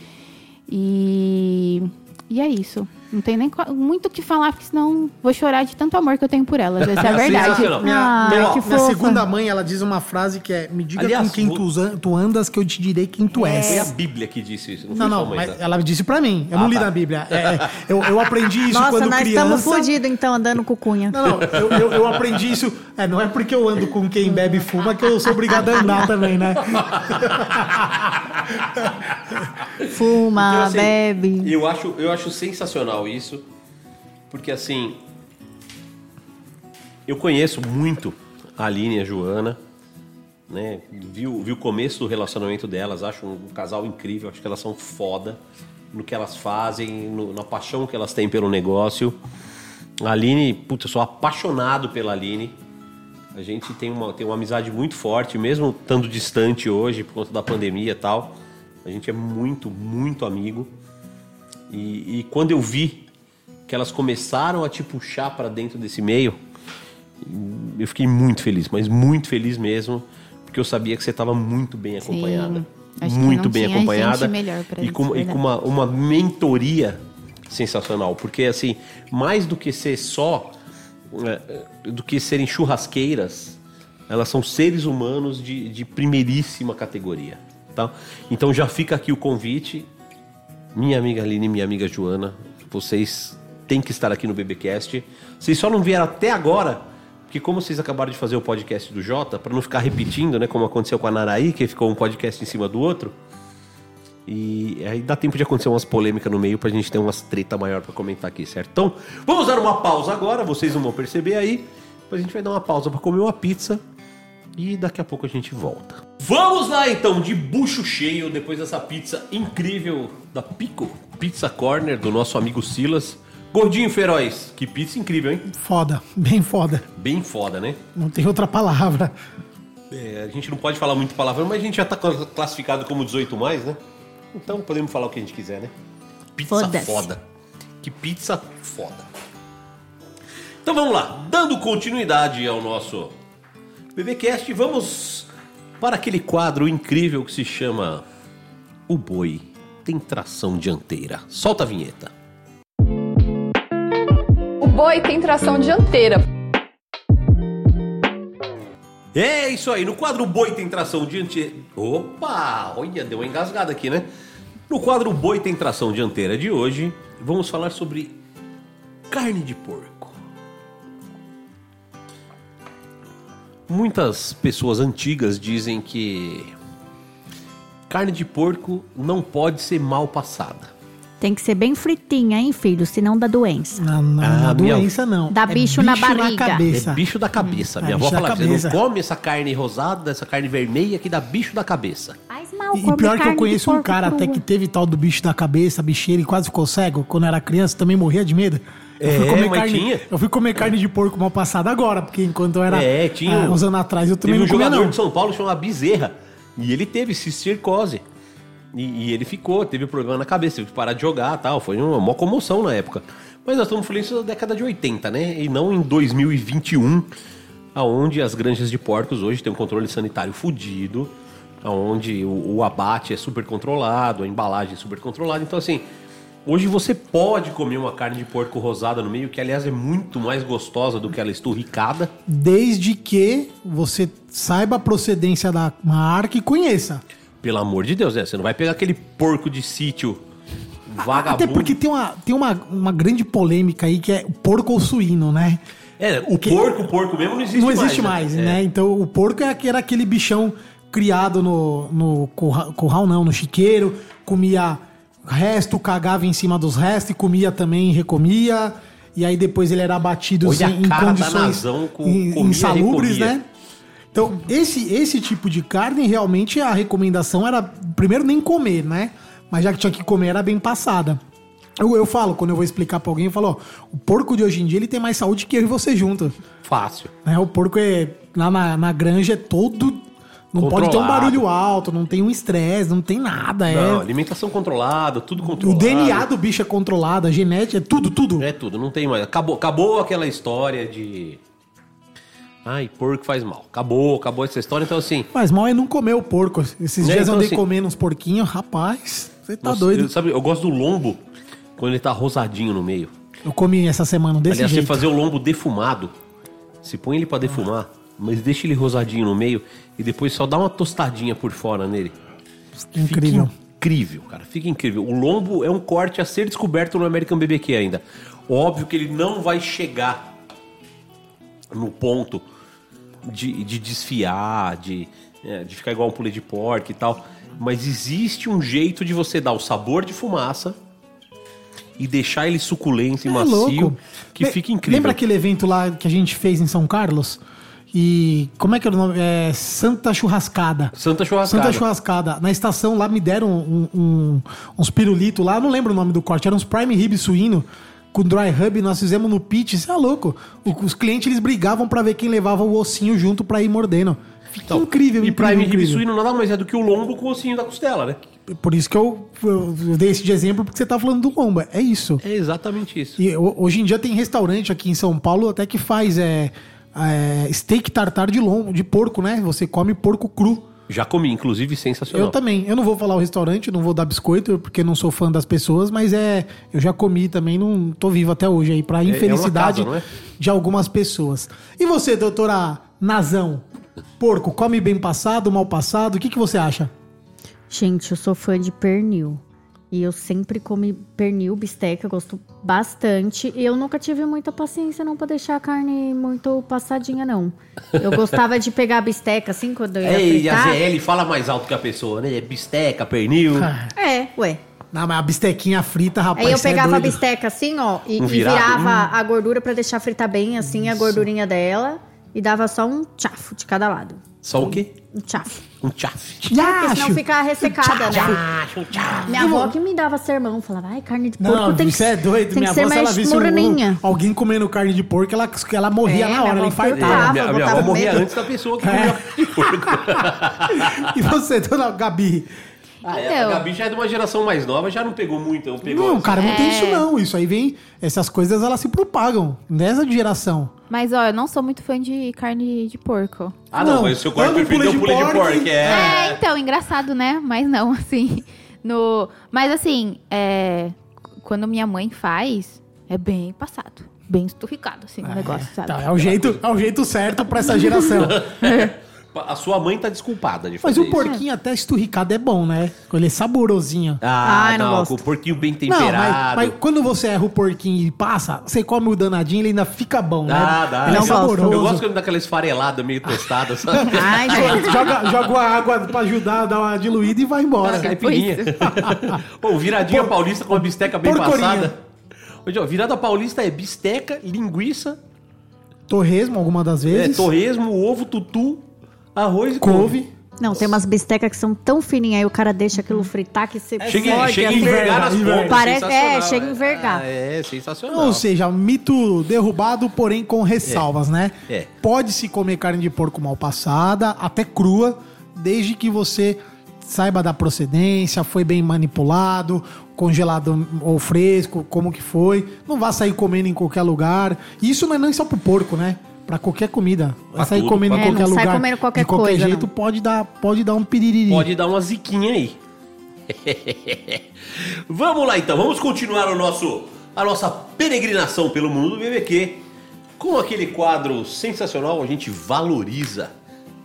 E, e é isso. Não tem nem muito o que falar, porque senão vou chorar de tanto amor que eu tenho por elas. Essa é a verdade. Minha, Ai, minha- que minha fofa. segunda mãe, ela diz uma frase que é: Me diga Aliás, com quem vou- tu, andas, que eu te direi quem tu Foi a és. Bíblia que disse isso. Não, Não, não, mas tá? ela disse pra mim. Eu Ah, não li tá. na Bíblia. É, é, eu, eu aprendi isso Nossa, quando nós criança. estamos fodidos então andando com cunha. Não, não, eu, eu, eu aprendi isso. É, não é porque eu ando com quem bebe e fuma que eu sou obrigado a andar também, né? Fuma, Então, assim, bebe. Eu acho, eu acho sensacional isso, porque assim, eu conheço muito a Aline e a Joana, né? Vi, vi o começo do relacionamento delas, acho um, casal incrível, acho que elas são foda no que elas fazem, no- na paixão que elas têm pelo negócio. A Aline, puta, eu sou apaixonado pela Aline. A gente tem uma, tem uma amizade muito forte, mesmo estando distante hoje por conta da pandemia e tal. A gente é muito, muito amigo. E, e quando eu vi que elas começaram a te puxar para dentro desse meio, eu fiquei muito feliz, mas muito feliz mesmo, porque eu sabia que você estava muito bem acompanhada. Acho que muito bem acompanhada. e isso, com, e verdade. com uma, uma mentoria sensacional. Porque, assim, mais do que ser só. é, do que serem churrasqueiras, elas são seres humanos de, de primeiríssima categoria. Tá? Então já fica aqui o convite. Minha amiga Aline e minha amiga Joana, vocês têm que estar aqui no BBcast. Vocês só não vieram até agora, porque como vocês acabaram de fazer o podcast do Jota, para não ficar repetindo, né, como aconteceu com a Naraí, que ficou um podcast em cima do outro, e aí dá tempo de acontecer umas polêmicas no meio pra gente ter umas treta maior pra comentar aqui, certo? Então, vamos dar uma pausa agora, vocês não vão perceber aí. Depois a gente vai dar uma pausa pra comer uma pizza e daqui a pouco a gente volta. Vamos lá então, de bucho cheio, depois dessa pizza incrível da Pico Pizza Corner do nosso amigo Silas. Gordinho Feroz, que pizza incrível, hein? Foda, bem foda. Bem foda, né? Não tem outra palavra. É, a gente não pode falar muito palavrão, mas a gente já tá cla- classificado como 18 mais, né? Então podemos falar o que a gente quiser, né? Pizza Foda-se. foda. Que pizza foda. Então vamos lá, dando continuidade ao nosso BBcast, vamos para aquele quadro incrível que se chama O Boi tem tração dianteira. Solta a vinheta. O boi tem tração dianteira. É isso aí, no quadro Boi tem tração dianteira. Opa! Olha, deu uma engasgada aqui, né? No quadro Boi tem tração dianteira de hoje, vamos falar sobre carne de porco. Muitas pessoas antigas dizem que carne de porco não pode ser mal passada. Tem que ser bem fritinha, hein, filho? Senão dá doença. Na, na- Ah, na minha- doença, não. Dá bicho na barriga. cabeça. É bicho da cabeça. Minha É, avó bicho da falava, você não come essa carne rosada, essa carne vermelha que dá bicho da cabeça. Faz mal, E pior que eu conheço um cara até que teve tal do bicho da cabeça, bicheira, e quase ficou cego. Quando era criança, também morria de medo. Eu É, fui comer mas carne, tinha. Eu fui comer carne de porco mal passada agora, porque enquanto eu era É, tinha ah, uns anos atrás, eu também Teve um não comia, jogador não. de São Paulo chamado Bezerra. E ele teve cistercose. E, e ele ficou, teve problema na cabeça, teve que parar de jogar tal. Foi uma maior comoção na época. Mas nós estamos falando isso da década de 80, né? E não em 2021, aonde as granjas de porcos hoje têm um controle sanitário fudido, aonde o, o abate é super controlado, a embalagem é super controlada. Então, assim, hoje você pode comer uma carne de porco rosada no meio, que aliás é muito mais gostosa do que ela esturricada. Desde que você saiba a procedência da marca e conheça. Pelo amor de Deus, né? Você não vai pegar aquele porco de sítio vagabundo. Até porque tem, uma, tem uma, uma grande polêmica aí que é o porco ou suíno, né? É, o porco, o porco mesmo não existe não mais. existe mais, né? Então o porco é era aquele bichão criado no, no curral, curral, não, no chiqueiro, comia resto, cagava em cima dos restos e comia também, recomia. E aí depois ele era abatido Olha em, em condições com insalubres, né? Então, esse, esse tipo de carne, realmente a recomendação era, primeiro, nem comer, né? Mas já que tinha que comer, era bem passada. Eu, eu falo, quando eu vou explicar pra alguém, eu falo, ó, o porco de hoje em dia, ele tem mais saúde que eu e você junto. Fácil. Né? O porco é, lá na, na granja é todo... Não pode ter um barulho alto, não tem um estresse, não tem nada. É, Não, alimentação controlada, tudo o controlado. DNA do bicho é controlado, a genética, é tudo, tudo. É tudo, não tem mais. Acabou, acabou aquela história de. Ai, porco faz mal. Acabou, acabou essa história. Então, assim. Mas mal é não comer o porco. Esses Né, dias então, eu andei assim- comendo uns porquinhos, rapaz, você tá nossa, doido. Eu, sabe, eu gosto do lombo quando ele tá rosadinho no meio. Eu comi essa semana desse Aliás, você jeito. fazer o lombo defumado. Você põe ele pra defumar, mas deixa ele rosadinho no meio e depois só dá uma tostadinha por fora nele. Incrível. Fica incrível, cara. Fica incrível. O lombo é um corte a ser descoberto no American BBQ ainda. Óbvio que ele não vai chegar no ponto de, de desfiar, de, é, de ficar igual um pulê de porco e tal. Mas existe um jeito de você dar o sabor de fumaça e deixar ele suculento e É macio louco. que Le- fica incrível. Lembra aquele evento lá que a gente fez em São Carlos? E como é que era o nome? É Santa Churrascada. Santa Churrascada. Santa Churrascada. Na estação lá me deram um- um- uns pirulitos lá, não lembro o nome do corte, eram uns prime rib suíno. Com o Dry Hub, nós fizemos no pitch, isso é louco. O- os clientes eles brigavam pra ver quem levava o ossinho junto pra ir mordendo. Fica Então, incrível, E incrível, Prime Rib suíno nada mais é do que o lombo com o ossinho da costela, né? Por isso que eu, eu dei esse de exemplo, porque você tá falando do lomba. É isso. É exatamente isso. E ho- hoje em dia tem restaurante aqui em São Paulo até que faz é, é, steak tartar de lombo, de porco, né? Você come porco cru. Já comi, inclusive, sensacional. Eu também. Eu não vou falar o restaurante, não vou dar biscoito, porque não sou fã das pessoas, mas é. Eu já comi também, não tô vivo até hoje aí, pra infelicidade casa, não é? de algumas pessoas. E você, doutora Nazão? Porco, come bem passado, mal passado? O que, que você acha? Gente, eu sou fã de pernil. E eu sempre comi pernil, bisteca, gosto bastante. E eu nunca tive muita paciência não pra deixar a carne muito passadinha, não. Eu gostava de pegar a bisteca, assim, quando eu ia Ei, a fritar. ZL fala mais alto que a pessoa, né? Bisteca, pernil. É, ué. Não, mas a bistequinha frita, rapaz. Aí eu é pegava a doido. bisteca assim, ó, e, Um e virava a gordura pra deixar fritar bem, assim, a gordurinha dela. E dava só um tchafo de cada lado. Só o quê? Um tchafo. Um tchaf. Porque senão fica ressecada, né? Um tchaf. Minha avó que me dava sermão, falava, ai, carne de porco Não, tem que, você é doido. tem Minha que ser avó, se ela mais visse um, moreninha. alguém comendo carne de porco, ela, ela morria É, na minha hora, ela avó infartava. minha, minha botava avó morria medo. antes da pessoa que comia de porco. E você, dona Gabi? Ah, é, Então. a Gabi já é de uma geração mais nova, já não pegou muito. Não, pegou Não, assim. cara, não tem É. isso não. Isso aí vem. Essas coisas elas se propagam nessa geração. Mas, ó, eu não sou muito fã de carne de porco. Ah, não, Não, mas o seu não preferido é o pulê de porco. porco. É. É, então, engraçado, né? Mas não, assim. No... Mas assim, é... quando minha mãe faz, é bem passado. Bem esturricado, assim, o negócio, sabe? Tá, é o jeito, é o jeito certo pra essa geração. A sua mãe tá desculpada de Mas fazer o isso. porquinho até esturricado é bom, né? Ele é saborosinho. Ah, Ai, não não, gosto. com o porquinho bem Não, temperado. mas, mas quando você erra o porquinho e passa, você come o danadinho, ele ainda fica bom, né? Dá, dá. Ele é Não gosto. saboroso. Eu gosto quando dá aquela esfarelada meio tostada, sabe? Ai, gente. joga, joga uma água pra ajudar, dá uma diluída e vai embora. Ah, caipirinha. Pô, viradinha Por- paulista com uma bisteca bem porcorinha. passada. Ô, ó, virada paulista é bisteca, linguiça, Torresmo, alguma das é, vezes. torresmo, ovo, tutu, arroz e couve. Não, tem umas bistecas que são tão fininhas, aí o cara deixa aquilo fritar que você Chega, morde, chega a assim. envergar nas Enverga, pontas. Parece- é, sensacional. chega a envergar. Ah, é, sensacional. Ou seja, mito derrubado, porém com ressalvas, né? É. Pode-se comer carne de porco mal passada, até crua, desde que você saiba da procedência, foi bem manipulado, congelado ou fresco, como que foi. Não vá sair comendo em qualquer lugar. E isso não é nem só pro porco, né? Pra qualquer comida. Vai Pra sair tudo, comendo em qualquer É, não sai lugar. comendo qualquer de qualquer coisa, jeito não. pode dar, pode dar um piririri. Pode dar uma ziquinha aí. vamos lá então, vamos continuar o nosso, a nossa peregrinação pelo mundo do BBQ. Com aquele quadro sensacional, a gente valoriza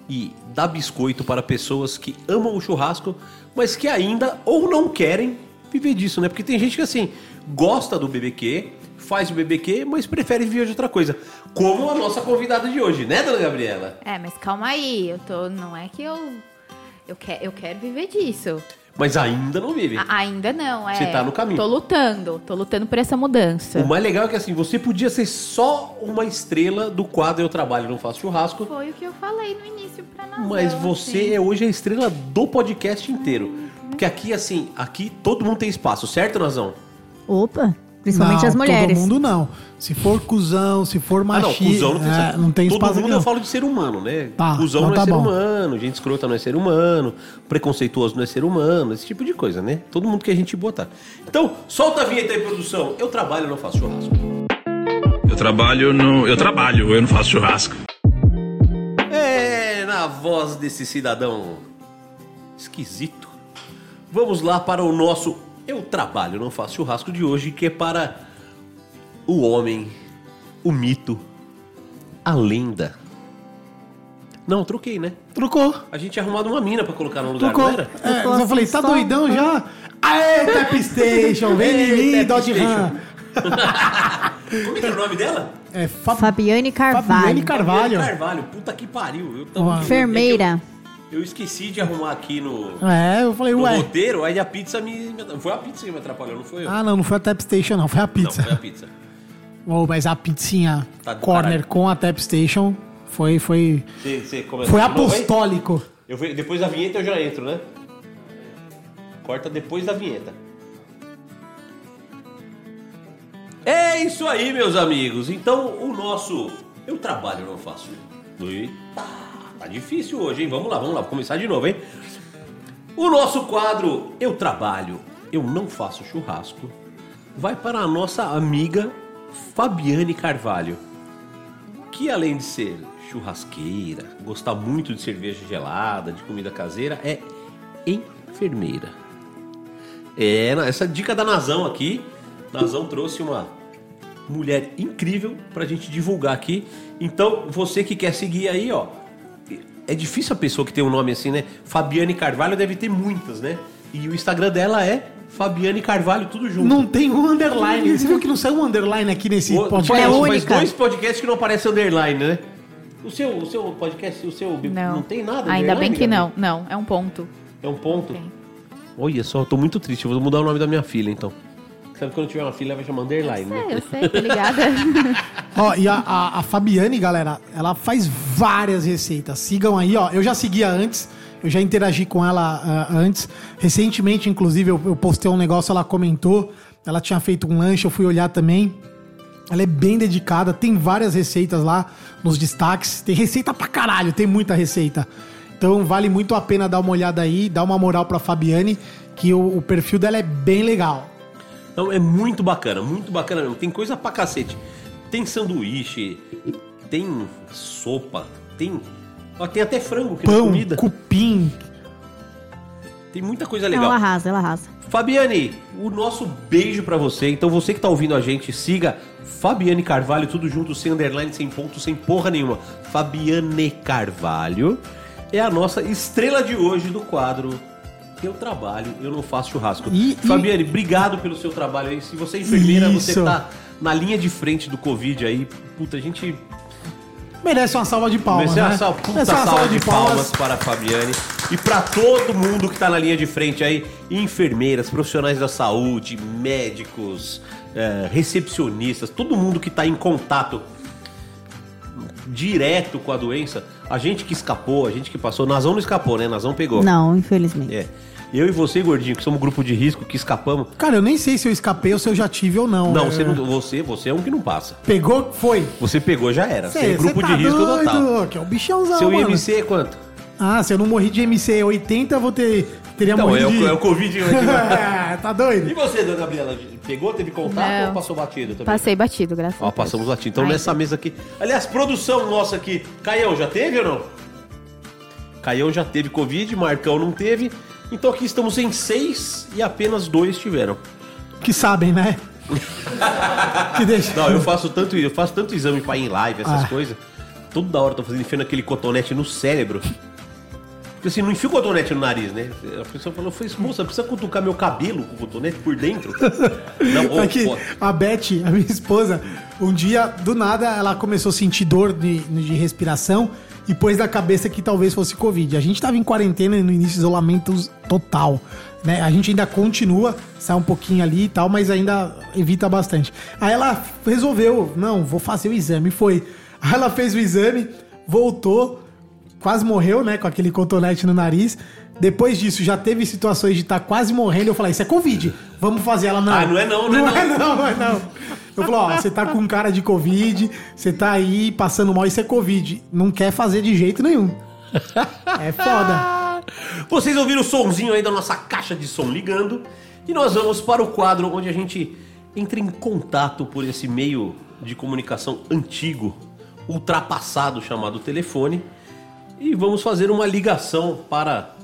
e dá biscoito para pessoas que amam o churrasco, mas que ainda ou não querem viver disso, né? Porque tem gente que assim, gosta do BBQ, faz o BBQ, mas prefere viver de outra coisa. Como a nossa convidada de hoje, né, dona Gabriela? É, mas calma aí, eu tô. Não é que eu. Eu, que, eu quero viver disso. Mas ainda não vive. A- ainda não, é. Você tá no caminho. Tô lutando, tô lutando por essa mudança. O mais legal é que assim, você podia ser só uma estrela do quadro Eu Trabalho Não Faço Churrasco, Foi o que eu falei no início pra nós. mas você é hoje a estrela do podcast inteiro. Porque aqui, assim, aqui todo mundo tem espaço, certo, Nazão? Opa, principalmente Não, as mulheres. Todo mundo não. Se for cuzão, se for Ah, não, machista, cuzão não tem, é, não tem Todo espaço mundo aqui, eu não. falo de ser humano, né? Tá, cuzão então não é tá ser bom. humano, gente escrota não é ser humano, preconceituoso não é ser humano, esse tipo de coisa, né? Todo mundo que a gente botar. Então, solta a vinheta aí, produção. Eu trabalho, não faço churrasco. Eu trabalho no. Eu trabalho, eu não faço churrasco. É, na voz desse cidadão esquisito. Vamos lá para o nosso Eu Trabalho, Não Faço Churrasco de hoje, que é para o homem, o mito, a lenda. Não, troquei, né? Trocou. A gente tinha arrumado uma mina pra colocar no lugar, Trocou. não era? É, Trocou eu falei, assim tá só. doidão já? Aê, Tap Station, vem em mim, Dodge. Ram. Como é que é o nome dela? É Fa- Fabiane Carvalho. Fabiane Carvalho. Carvalho. Puta que pariu. Eu, tô- Uma- Enfermeira. Eu, eu esqueci de arrumar aqui no, É, eu falei, no ué. roteiro, aí a pizza me, me- Foi a pizza que me atrapalhou, não foi eu? Ah, não, não foi a Tap Station, não, foi a não, pizza. foi a pizza. Oh, mas a pizzinha Tá corner caralho. com a Tap Station foi, foi, você começa foi apostólico. Eu vou- depois da vinheta eu já entro, né? Corta depois da vinheta. É isso aí, meus amigos. Então, o nosso. Eu trabalho, não faço. Eita, tá difícil hoje, hein? Vamos lá, vamos lá, vou começar de novo, hein? O nosso quadro Eu Trabalho, Eu Não Faço Churrasco vai para a nossa amiga Fabiane Carvalho, que além de ser churrasqueira, gostar muito de cerveja gelada, de comida caseira, é enfermeira. É, essa dica da Nazão aqui, Nazão trouxe uma mulher incrível pra gente divulgar aqui. Então, você que quer seguir aí, ó, é difícil a pessoa que tem um nome assim, né? Fabiane Carvalho deve ter muitas, né? E o Instagram dela é Fabiane Carvalho, tudo junto. Não tem um underline. Você viu que não saiu um underline aqui nesse O- podcast? faz, É faz única. dois podcasts que não aparece underline, né? O seu, o seu podcast, o seu Não. não tem nada Ainda bem que não. Não, é um ponto. É um ponto? Tem. Olha só, eu tô muito triste. Eu vou mudar o nome da minha filha, então. Sabe quando eu tiver uma filha, ela vai chamar underline, né? É, eu sei, tô ligada. Ó, e a, a, a Fabiane, galera, ela faz várias receitas. Sigam aí, ó. Eu já seguia antes, eu já interagi com ela ah, antes. Recentemente, inclusive, eu, eu postei um negócio, ela comentou. Ela tinha feito um lanche, eu fui olhar também. Ela é bem dedicada, tem várias receitas lá nos destaques. Tem receita pra caralho, tem muita receita. Então vale muito a pena dar uma olhada aí, dar uma moral pra Fabiane, que o, o perfil dela é bem legal. Então é muito bacana, muito bacana mesmo. Tem coisa pra cacete. Tem sanduíche, tem sopa, tem. Ó, tem até frango que Pão, comida. cupim, Tem muita coisa Não, legal. ela arrasa, ela arrasa. Fabiane, o nosso beijo pra você. Então você que tá ouvindo a gente, siga Fabiane Carvalho, tudo junto, sem underline, sem ponto, sem porra nenhuma. Fabiane Carvalho é a nossa estrela de hoje do quadro Eu Trabalho, Eu Não Faço Churrasco. E- e- Fabiane, obrigado pelo seu trabalho aí. Se você é enfermeira, você Isso. tá na linha de frente do Covid aí, puta, a gente merece uma salva de palmas, Merece né? uma salva, puta Merece uma salva de palmas para a Fabiane e para todo mundo que tá na linha de frente aí, enfermeiras, profissionais da saúde, médicos, eh, recepcionistas, todo mundo que tá em contato direto com a doença, a gente que escapou, a gente que passou, Nazão não escapou, né? Nazão pegou. Não, infelizmente. É. Eu e você, gordinho, que somos grupo de risco, que escapamos. Cara, eu nem sei se eu escapei ou se eu já tive ou não. Não, É, você, não, você, você é um que não passa. Pegou? Foi. Você pegou, já era. Você é Cê- grupo cê de tá risco doido, total. Que é o bichãozão, Seu mano. IMC é quanto? Ah, se eu não morri de MC 80, eu vou ter... Teria Então, é morrido o, de... é o Covid. É, tá E doido? você, dona Gabriela, pegou, teve contato Não. ou passou batido também? Passei batido, graças a Ó, Deus. passamos batido. Então Ai, nessa mesa aqui. Aliás, produção nossa aqui. Caião já teve ou não? Caião já teve Covid, Marcão não teve. Então aqui estamos em seis e apenas dois tiveram. Que sabem, né? que deixa... Não, eu faço tanto, eu faço tanto exame pra ir em live, essas Ah. coisas. Toda hora eu tô fazendo enfiando aquele cotonete no cérebro. Porque assim, não enfia o cotonete no nariz, né? A pessoa falou, foi moça, precisa cutucar meu cabelo com o cotonete por dentro? Não, É que pô, a Beth, a minha esposa, um dia, do nada, ela começou a sentir dor de, de respiração e pôs na cabeça que talvez fosse Covid. A gente tava em quarentena e no início isolamento total. Né? A gente ainda continua, sai um pouquinho ali e tal, mas ainda evita bastante. Aí ela resolveu, não, vou fazer o exame. Foi. Aí ela fez o exame, voltou, quase morreu, né? Com aquele cotonete no nariz. Depois disso, já teve situações de estar quase morrendo. Eu falei, isso é Covid. Vamos fazer ela não. Ah, não é não, não é não. é não, não é não. Eu falei, ó, você tá com cara de Covid, você tá aí passando mal, isso é Covid. Não quer fazer de jeito nenhum. É foda. Vocês ouviram o somzinho aí da nossa caixa de som ligando e nós vamos para o quadro onde a gente entra em contato por esse meio de comunicação antigo, ultrapassado chamado telefone e vamos fazer uma ligação para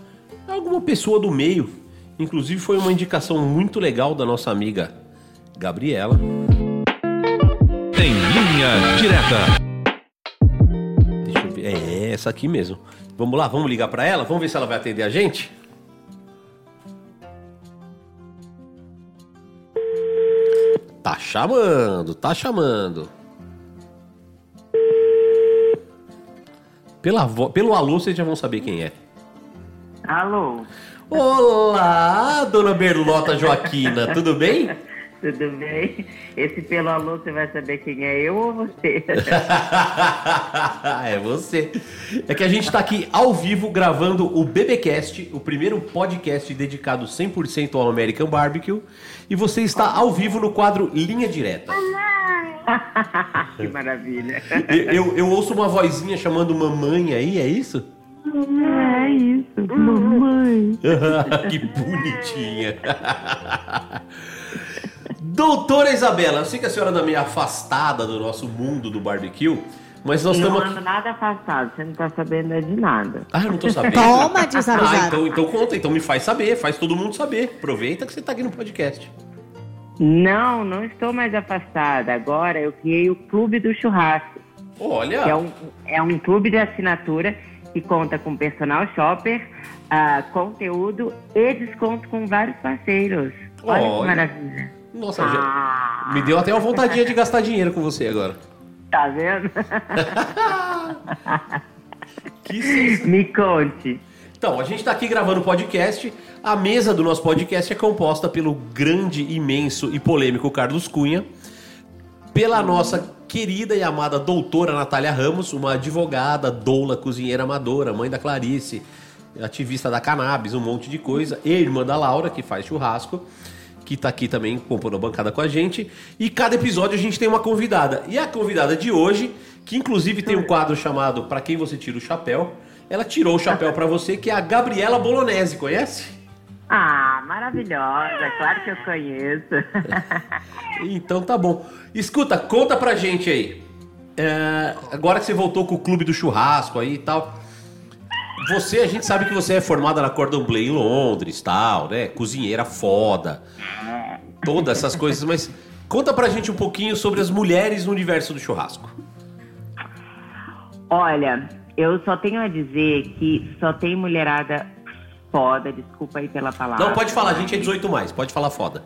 alguma pessoa do meio. Inclusive foi uma indicação muito legal da nossa amiga Gabriela. Em linha direta. Deixa eu ver. É essa aqui mesmo. Vamos lá, vamos ligar para ela? Vamos ver se ela vai atender a gente? Tá chamando, tá chamando. Pela vo... Pelo alô, vocês já vão saber quem é. Alô, Olá, dona Berlota Joaquina, tudo bem? tudo bem? Esse pelo alô, você vai saber quem é eu ou você? é você. É que a gente tá aqui ao vivo gravando o BBcast, o primeiro podcast dedicado 100% ao American Barbecue, e você está ao vivo no quadro Linha Direta. que maravilha. Eu, eu, eu ouço uma vozinha chamando mamãe aí, é isso? É isso, mamãe. que bonitinha. Doutora Isabela, eu sei que a senhora anda meio afastada do nosso mundo do barbecue, mas nós não estamos ando aqui. nada afastado, você não tá sabendo é de nada. Ah, eu não tô sabendo. Toma, Ah, desavisado. então, então conta, então me faz saber, faz todo mundo saber. Aproveita que você tá aqui no podcast. Não, não estou mais afastada. Agora eu criei o Clube do Churrasco, Olha, que é um, é um clube de assinatura que conta com personal shopper, ah, conteúdo e desconto com vários parceiros. Olha, Olha. que maravilha. Nossa, Ah, me deu até uma vontadinha de gastar dinheiro com você agora. tá vendo? Me conte. Então, a gente tá aqui gravando o podcast. A mesa do nosso podcast é composta pelo grande, imenso e polêmico Carlos Cunha, pela nossa querida e amada doutora Natália Ramos, uma advogada, doula, cozinheira amadora, mãe da Clarice, ativista da cannabis, um monte de coisa, e irmã da Laura, que faz churrasco, que tá aqui também compondo a bancada com a gente. E cada episódio a gente tem uma convidada. E a convidada de hoje, que inclusive tem um quadro chamado Pra Quem Você Tira o Chapéu, ela tirou o chapéu pra você, que é a Gabriela Bolognese, conhece? Ah, maravilhosa, claro que eu conheço. Então tá bom. Escuta, conta pra gente aí. É, agora que você voltou com o clube do churrasco aí e tal. Você, a gente sabe que você é formada na Cordon Bleu em Londres, tal, né? Cozinheira foda. Todas essas coisas, mas conta pra gente um pouquinho sobre as mulheres no universo do churrasco. Olha, eu só tenho a dizer que só tem mulherada foda, desculpa aí pela palavra. Não, pode falar, a gente é 18 mais, pode falar foda.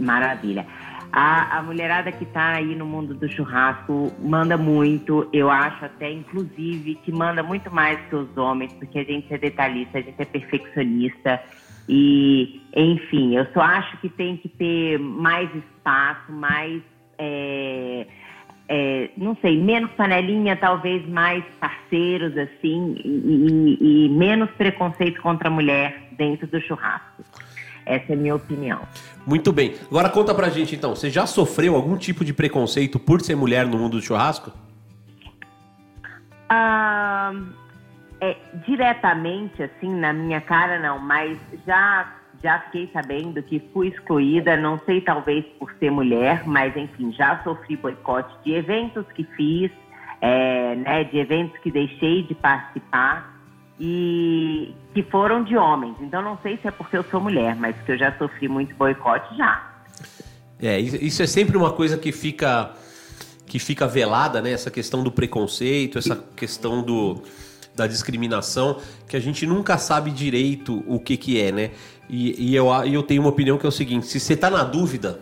Maravilha. A, a mulherada que tá aí no mundo do churrasco manda muito. Eu acho até, inclusive, que manda muito mais que os homens, porque a gente é detalhista, a gente é perfeccionista. E, enfim, eu só acho que tem que ter mais espaço, mais. é, é, não sei, menos panelinha, talvez mais parceiros, assim, e, e- e menos preconceito contra a mulher dentro do churrasco. Essa é a minha opinião. Muito bem. Agora conta pra gente então, você já sofreu algum tipo de preconceito por ser mulher no mundo do churrasco? Ah, é, diretamente, assim, na minha cara, não, mas já, já fiquei sabendo que fui excluída, não sei, talvez por ser mulher, mas enfim, já sofri boicote de eventos que fiz, é, né, de eventos que deixei de participar e que foram de homens. Então, não sei se é porque eu sou mulher, mas que eu já sofri muito boicote, já. É, isso é sempre uma coisa que fica que fica velada, né? Essa questão do preconceito, essa questão do da discriminação, que a gente nunca sabe direito o que que é, né? E, e eu, e eu tenho uma opinião que é o seguinte, se você tá na dúvida,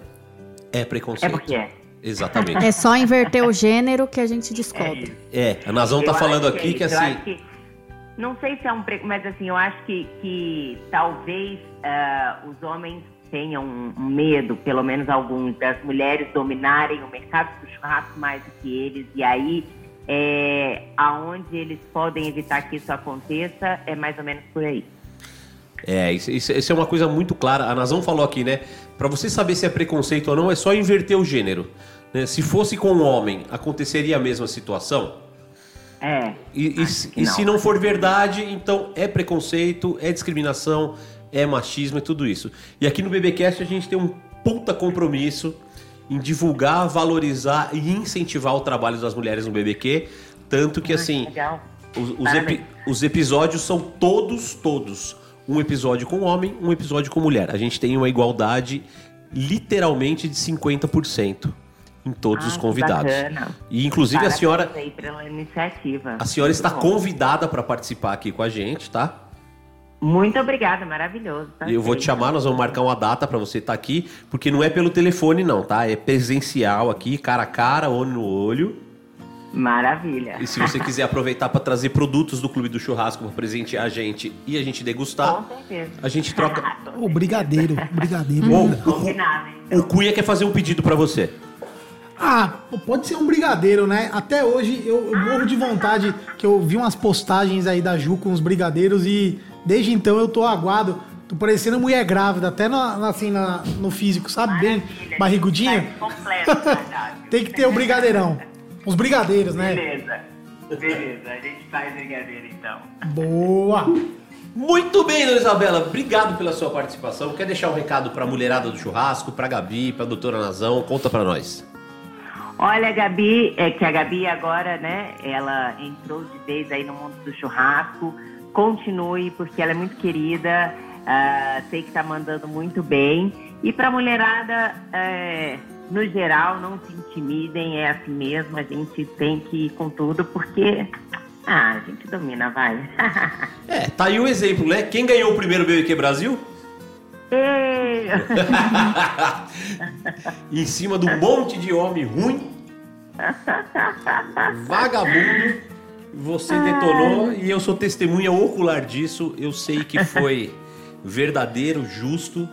é É preconceito. porque é. Exatamente. É só inverter o gênero que a gente descobre. É, a Nazão tá falando acho aqui que é isso, eu assim... não sei se é um pre... mas assim, eu acho que, que talvez ah, os homens tenham um medo, pelo menos alguns, das mulheres dominarem o mercado do churrasco mais do que eles, e aí é, aonde eles podem evitar que isso aconteça é mais ou menos por aí. É, isso, isso- é uma coisa muito clara. A Nazão falou aqui, né? Pra você saber se é preconceito ou não, é só inverter o gênero. né? Se fosse com um homem, aconteceria a mesma situação? É. E, e que e se não for verdade, então é preconceito, é discriminação, é machismo e tudo isso. E aqui no BBcast a gente tem um puta compromisso em divulgar, valorizar e incentivar o trabalho das mulheres no BBQ. Tanto que, assim, Legal. os, os epi- os episódios são todos, todos. Um episódio com homem, um episódio com mulher. A gente tem uma igualdade literalmente de 50% em todos Ah, os convidados. bacana. E inclusive a Parabéns senhora, aí pela iniciativa. a senhora está Muito bom. convidada para participar aqui com a gente, tá? Muito obrigada, maravilhoso. E Eu vou te chamar, nós vamos marcar uma data para você estar aqui, porque não é pelo telefone não, tá? É presencial aqui, cara a cara, olho no olho. Maravilha. E se você quiser aproveitar para trazer produtos do Clube do Churrasco para presentear a gente e a gente degustar, Com certeza. a gente troca. O brigadeiro, brigadeiro. Combinado, então. O Cunha quer fazer um pedido para você. Ah, pode ser um brigadeiro, né? Até hoje eu, eu morro de vontade que eu vi umas postagens aí da Ju com os brigadeiros e desde então eu tô aguado. Tô parecendo mulher grávida, até na, assim, na- no físico, sabe? Bem barrigudinha. tá Completo, cardápio. Tem que ter o brigadeirão. Os brigadeiros, né? Beleza. Beleza, a gente faz brigadeiro então. Boa! Muito bem, dona Isabela, obrigado pela sua participação. Quer deixar um recado para a mulherada do churrasco, para Gabi, para doutora Nazão? Conta para nós. Olha, Gabi, é que a Gabi agora, né, ela entrou de vez aí no mundo do churrasco. Continue, porque ela é muito querida, ah, sei que tá mandando muito bem. E pra mulherada, é, no geral, não se intimidem, é assim mesmo, a gente tem que ir com tudo, porque ah, a gente domina, vai. É, tá aí o exemplo, né? Quem ganhou o primeiro BBQ Brasil? Em cima de um monte de homem ruim, vagabundo, você detonou e eu sou testemunha ocular disso. Eu sei que foi verdadeiro, justo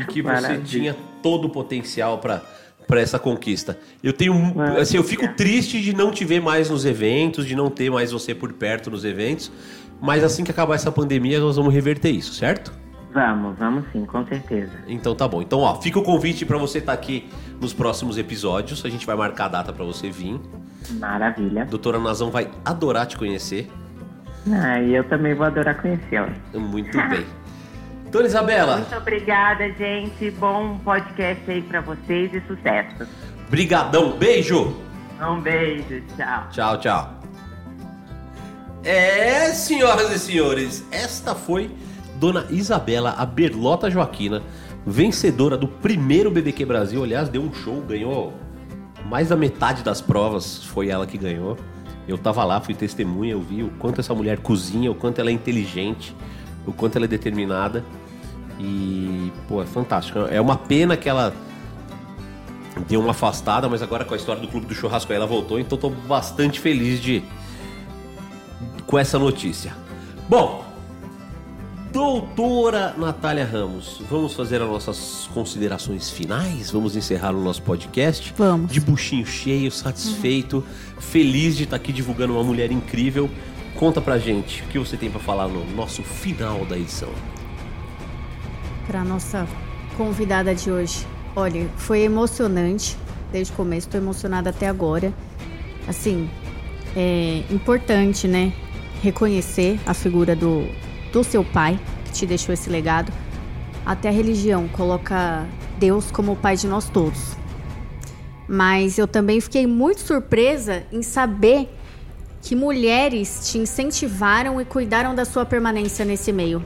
e que você Maravilha. tinha todo o potencial para para essa conquista. Eu tenho, Maravilha. assim, eu fico triste de não te ver mais nos eventos, de não ter mais você por perto nos eventos, mas assim que acabar essa pandemia nós vamos reverter isso, certo? Vamos, vamos sim, com certeza. Então tá bom. Então, ó, fica o convite pra você estar aqui nos próximos episódios. A gente vai marcar a data pra você vir. Maravilha. Doutora Nazão vai adorar te conhecer. Ah, e eu também vou adorar conhecê-la. Muito bem. Dona Isabela, Muito obrigada, gente. Bom podcast aí pra vocês e sucesso. brigadão, beijo. Um beijo, tchau. Tchau, tchau. É, senhoras e senhores, esta foi Dona Isabela, a Berlota Joaquina, vencedora do primeiro BBQ Brasil. Aliás, deu um show, ganhou mais da metade das provas, foi ela que ganhou. Eu tava lá, fui testemunha, eu vi o quanto essa mulher cozinha, o quanto ela é inteligente, o quanto ela é determinada. E, pô, é fantástico. É uma pena que ela deu uma afastada, mas agora com a história do Clube do Churrasco ela voltou, então tô bastante feliz de com essa notícia. Bom, doutora Natália Ramos, vamos fazer as nossas considerações finais? Vamos encerrar o nosso podcast? Vamos. De buchinho cheio, satisfeito, feliz de estar aqui divulgando uma mulher incrível. Conta pra gente o que você tem pra falar no nosso final da edição. Para nossa convidada de hoje. Olha, foi emocionante desde o começo, estou emocionada até agora. Assim, é importante, né? Reconhecer a figura do, do seu pai, que te deixou esse legado. Até a religião coloca Deus como o pai de nós todos. Mas eu também fiquei muito surpresa em saber que mulheres te incentivaram e cuidaram da sua permanência nesse meio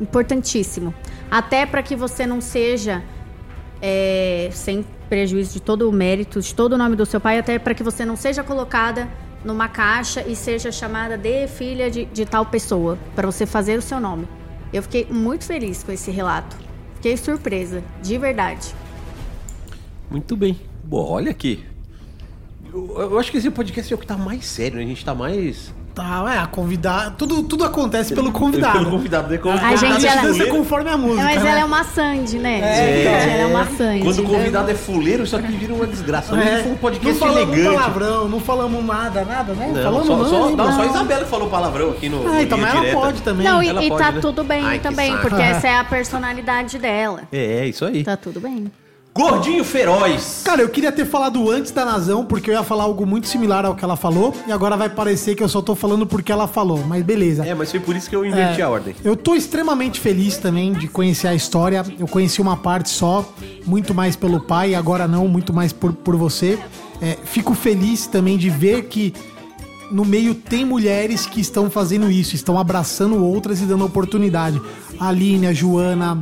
importantíssimo. Até para que você não seja, é, sem prejuízo de todo o mérito, de todo o nome do seu pai, até para que você não seja colocada numa caixa e seja chamada de filha de, de tal pessoa, para você fazer o seu nome. Eu fiquei muito feliz com esse relato. Fiquei surpresa, de verdade. Muito bem. Bom, olha aqui. Eu, eu acho que esse podcast é o que tá mais sério, né? A gente tá mais. Tá, é, a convidar. Tudo, tudo acontece pelo convidado. Pelo convidado, né? A convidado gente, é ela- Dança conforme a música. Mas né? ela é uma Sandy, né? É, Gente, ela é uma Sandy. Quando o convidado é fuleiro, isso aqui vira uma desgraça. Hoje É, foi um não podcast falamos elegante. palavrão, não falamos nada, nada, né? Não, falamos só, nada, só, não, só a Isabela que falou palavrão aqui no. Ah, então, mas ela Direta. pode também. Não, e, Ela e pode, tá né? tudo bem Ai, que também, porque essa é a personalidade dela. É, é isso aí. Tá tudo bem. Gordinho feroz. Cara, eu queria ter falado antes da Nazão, porque eu ia falar algo muito similar ao que ela falou, e agora vai parecer que eu só tô falando porque ela falou, mas beleza. É, mas foi por isso que eu inverti É, a ordem. Eu tô extremamente feliz também de conhecer a história. Eu conheci uma parte só, muito mais pelo pai, agora não, muito mais por, por você. É, fico feliz também de ver que no meio tem mulheres que estão fazendo isso, estão abraçando outras e dando oportunidade. A Aline, a Joana,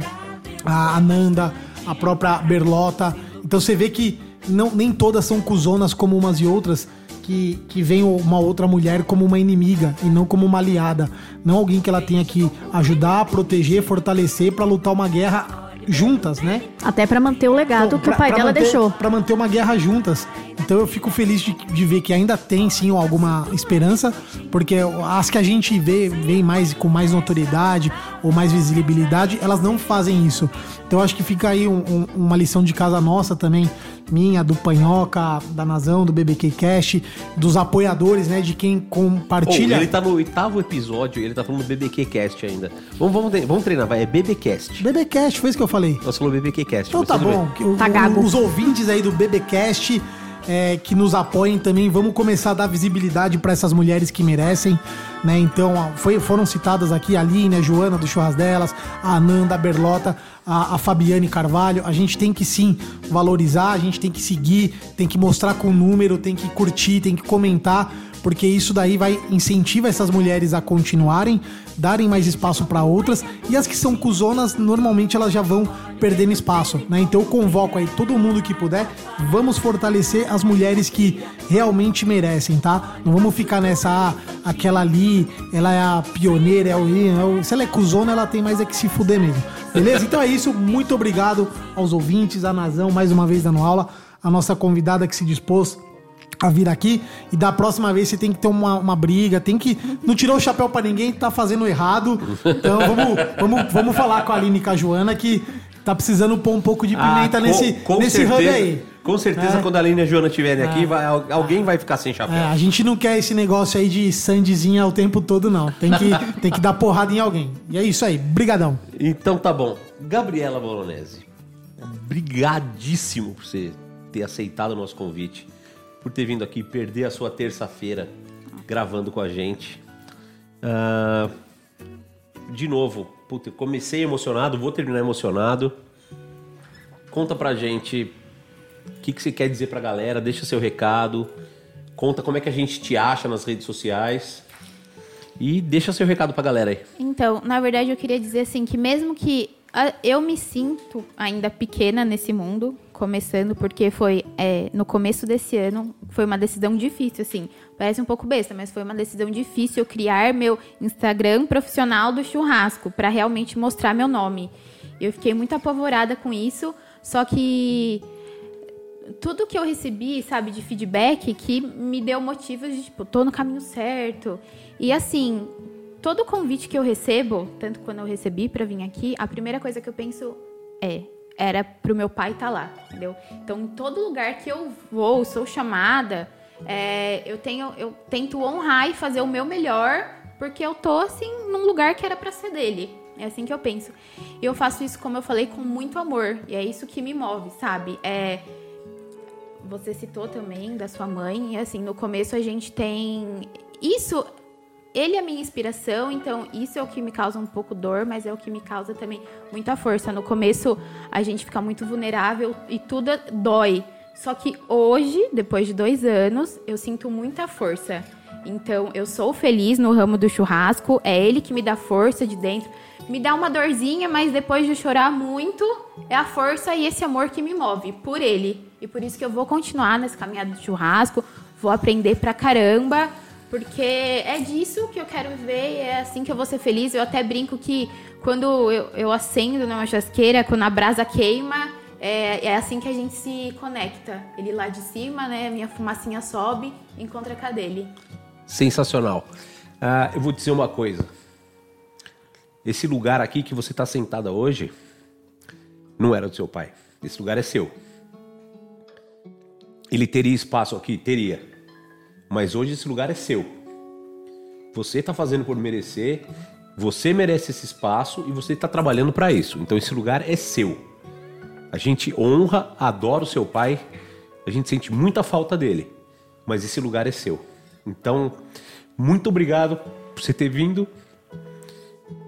a Ananda, a própria Berlota. Então você vê que não, nem todas são cuzonas como umas e outras, que, que vem uma outra mulher como uma inimiga e não como uma aliada. Não alguém que ela tenha que ajudar, proteger, fortalecer para lutar uma guerra juntas, né? Até pra manter o legado que o pai dela manter- deixou. Pra manter uma guerra juntas. Então eu fico feliz de, de ver que ainda tem sim alguma esperança, porque as que a gente vê, vê mais com mais notoriedade ou mais visibilidade, elas não fazem isso. Então eu acho que fica aí um- um- uma lição de casa nossa também, minha, do Panhoca, da Nazão, do BBQ Cast, dos apoiadores, né, de quem compartilha. ele tá no oitavo episódio e ele tá falando do BBQ Cast ainda. Vamos, vamos, vamos treinar, vai. É BBcast. BBcast, foi isso que eu falei. Nós falou BBQ Cast. Então tá bom. o- Tá gago. Os ouvintes aí do BBcast é, que nos apoiem também, vamos começar a dar visibilidade para essas mulheres que merecem, né? Então, ó, foi- foram citadas aqui a Aline, a Joana do Churras delas, a Ananda, a Berlota, a, a Fabiane Carvalho. A gente tem que sim valorizar, a gente tem que seguir, tem que mostrar com número, tem que curtir, tem que comentar, porque isso daí vai incentivar essas mulheres a continuarem, darem mais espaço para outras, e as que são cuzonas, normalmente elas já vão perdendo espaço, né? Então eu convoco aí todo mundo que puder, vamos fortalecer as mulheres que realmente merecem, tá? Não vamos ficar nessa, ah, aquela ali, ela é a pioneira, é o, é o- se ela é cuzona, ela tem mais é que se fuder mesmo. Beleza? Então é isso, muito obrigado aos ouvintes, a Nazão, mais uma vez dando aula, a nossa convidada que se dispôs a vir aqui e da próxima vez você tem que ter uma, uma briga, tem que. Não tirou o chapéu pra ninguém, tá fazendo errado. Então vamos, vamos, vamos falar com a Aline e com a Joana que tá precisando pôr um pouco de pimenta Ah, com- nesse, com nesse certeza, hub aí. Com certeza, É. quando a Aline e a Joana estiverem aqui, vai, al- alguém vai ficar sem chapéu. É, a gente não quer esse negócio aí de sandezinha o tempo todo, não. Tem que, tem que dar porrada em alguém. E é isso aí. Brigadão. Então tá bom. Gabriela Bolognese, brigadíssimo por você ter aceitado o nosso convite, por ter vindo aqui perder a sua terça-feira gravando com a gente. Ah, de novo, puta, comecei emocionado, vou terminar emocionado. Conta pra gente o que, que você quer dizer pra galera, deixa seu recado, conta como é que a gente te acha nas redes sociais e deixa seu recado pra galera aí. Então, na verdade, eu queria dizer assim que mesmo que eu me sinto ainda pequena nesse mundo, começando porque foi é, no começo desse ano foi uma decisão difícil, assim, parece um pouco besta, mas foi uma decisão difícil criar meu Instagram profissional do churrasco para realmente mostrar meu nome. Eu fiquei muito apavorada com isso, só que tudo que eu recebi, sabe, de feedback que me deu motivos de, tipo, tô no caminho certo. E assim, todo convite que eu recebo, tanto quando eu recebi para vir aqui, a primeira coisa que eu penso é, era pro meu pai estar lá, entendeu? Então, em todo lugar que eu vou, sou chamada, é, eu tenho, eu tento honrar e fazer o meu melhor, porque eu tô assim num lugar que era para ser dele. É assim que eu penso. E eu faço isso, como eu falei, com muito amor. E é isso que me move, sabe? É, você citou também da sua mãe, e assim, no começo a gente tem isso, ele é minha inspiração, então isso é o que me causa um pouco dor, mas é o que me causa também muita força. No começo a gente fica muito vulnerável e tudo dói. Só que hoje, depois de dois anos, eu sinto muita força. Então eu sou feliz no ramo do churrasco, é ele que me dá força de dentro. Me dá uma dorzinha, mas depois de chorar muito, é a força e esse amor que me move por ele. E por isso que eu vou continuar nessa caminhada do churrasco, vou aprender pra caramba, porque é disso que eu quero viver é assim que eu vou ser feliz. Eu até brinco que quando eu, eu acendo numa chasqueira, quando a brasa queima, é, é assim que a gente se conecta. Ele lá de cima, né? Minha fumacinha sobe, encontra a dele. Sensacional. Ah, eu vou dizer uma coisa. Esse lugar aqui que você está sentada hoje não era do seu pai. Esse lugar é seu. Ele teria espaço aqui? Teria. Mas hoje esse lugar é seu. Você está fazendo por merecer, você merece esse espaço e você está trabalhando para isso. Então esse lugar é seu. A gente honra, adora o seu pai, a gente sente muita falta dele, mas esse lugar é seu. Então, muito obrigado por você ter vindo.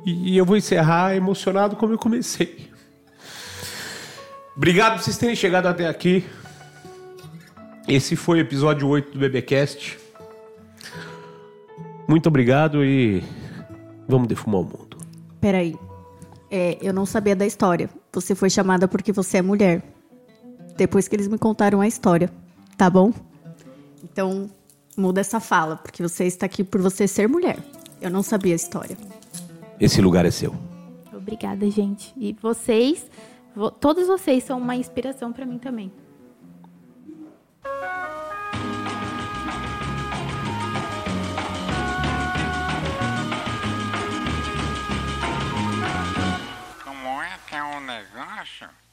E eu vou encerrar emocionado como eu comecei. Obrigado por vocês terem chegado até aqui. Esse foi o episódio 8 do BBcast. Muito obrigado e vamos defumar o mundo. Peraí. É, eu não sabia da história. Você foi chamada porque você é mulher. Depois que eles me contaram a história. Tá bom? Então, muda essa fala, porque você está aqui por você ser mulher. Eu não sabia a história. Esse lugar é seu. Obrigada, gente. E vocês vo- todos vocês são uma inspiração pra mim também. é um negócio?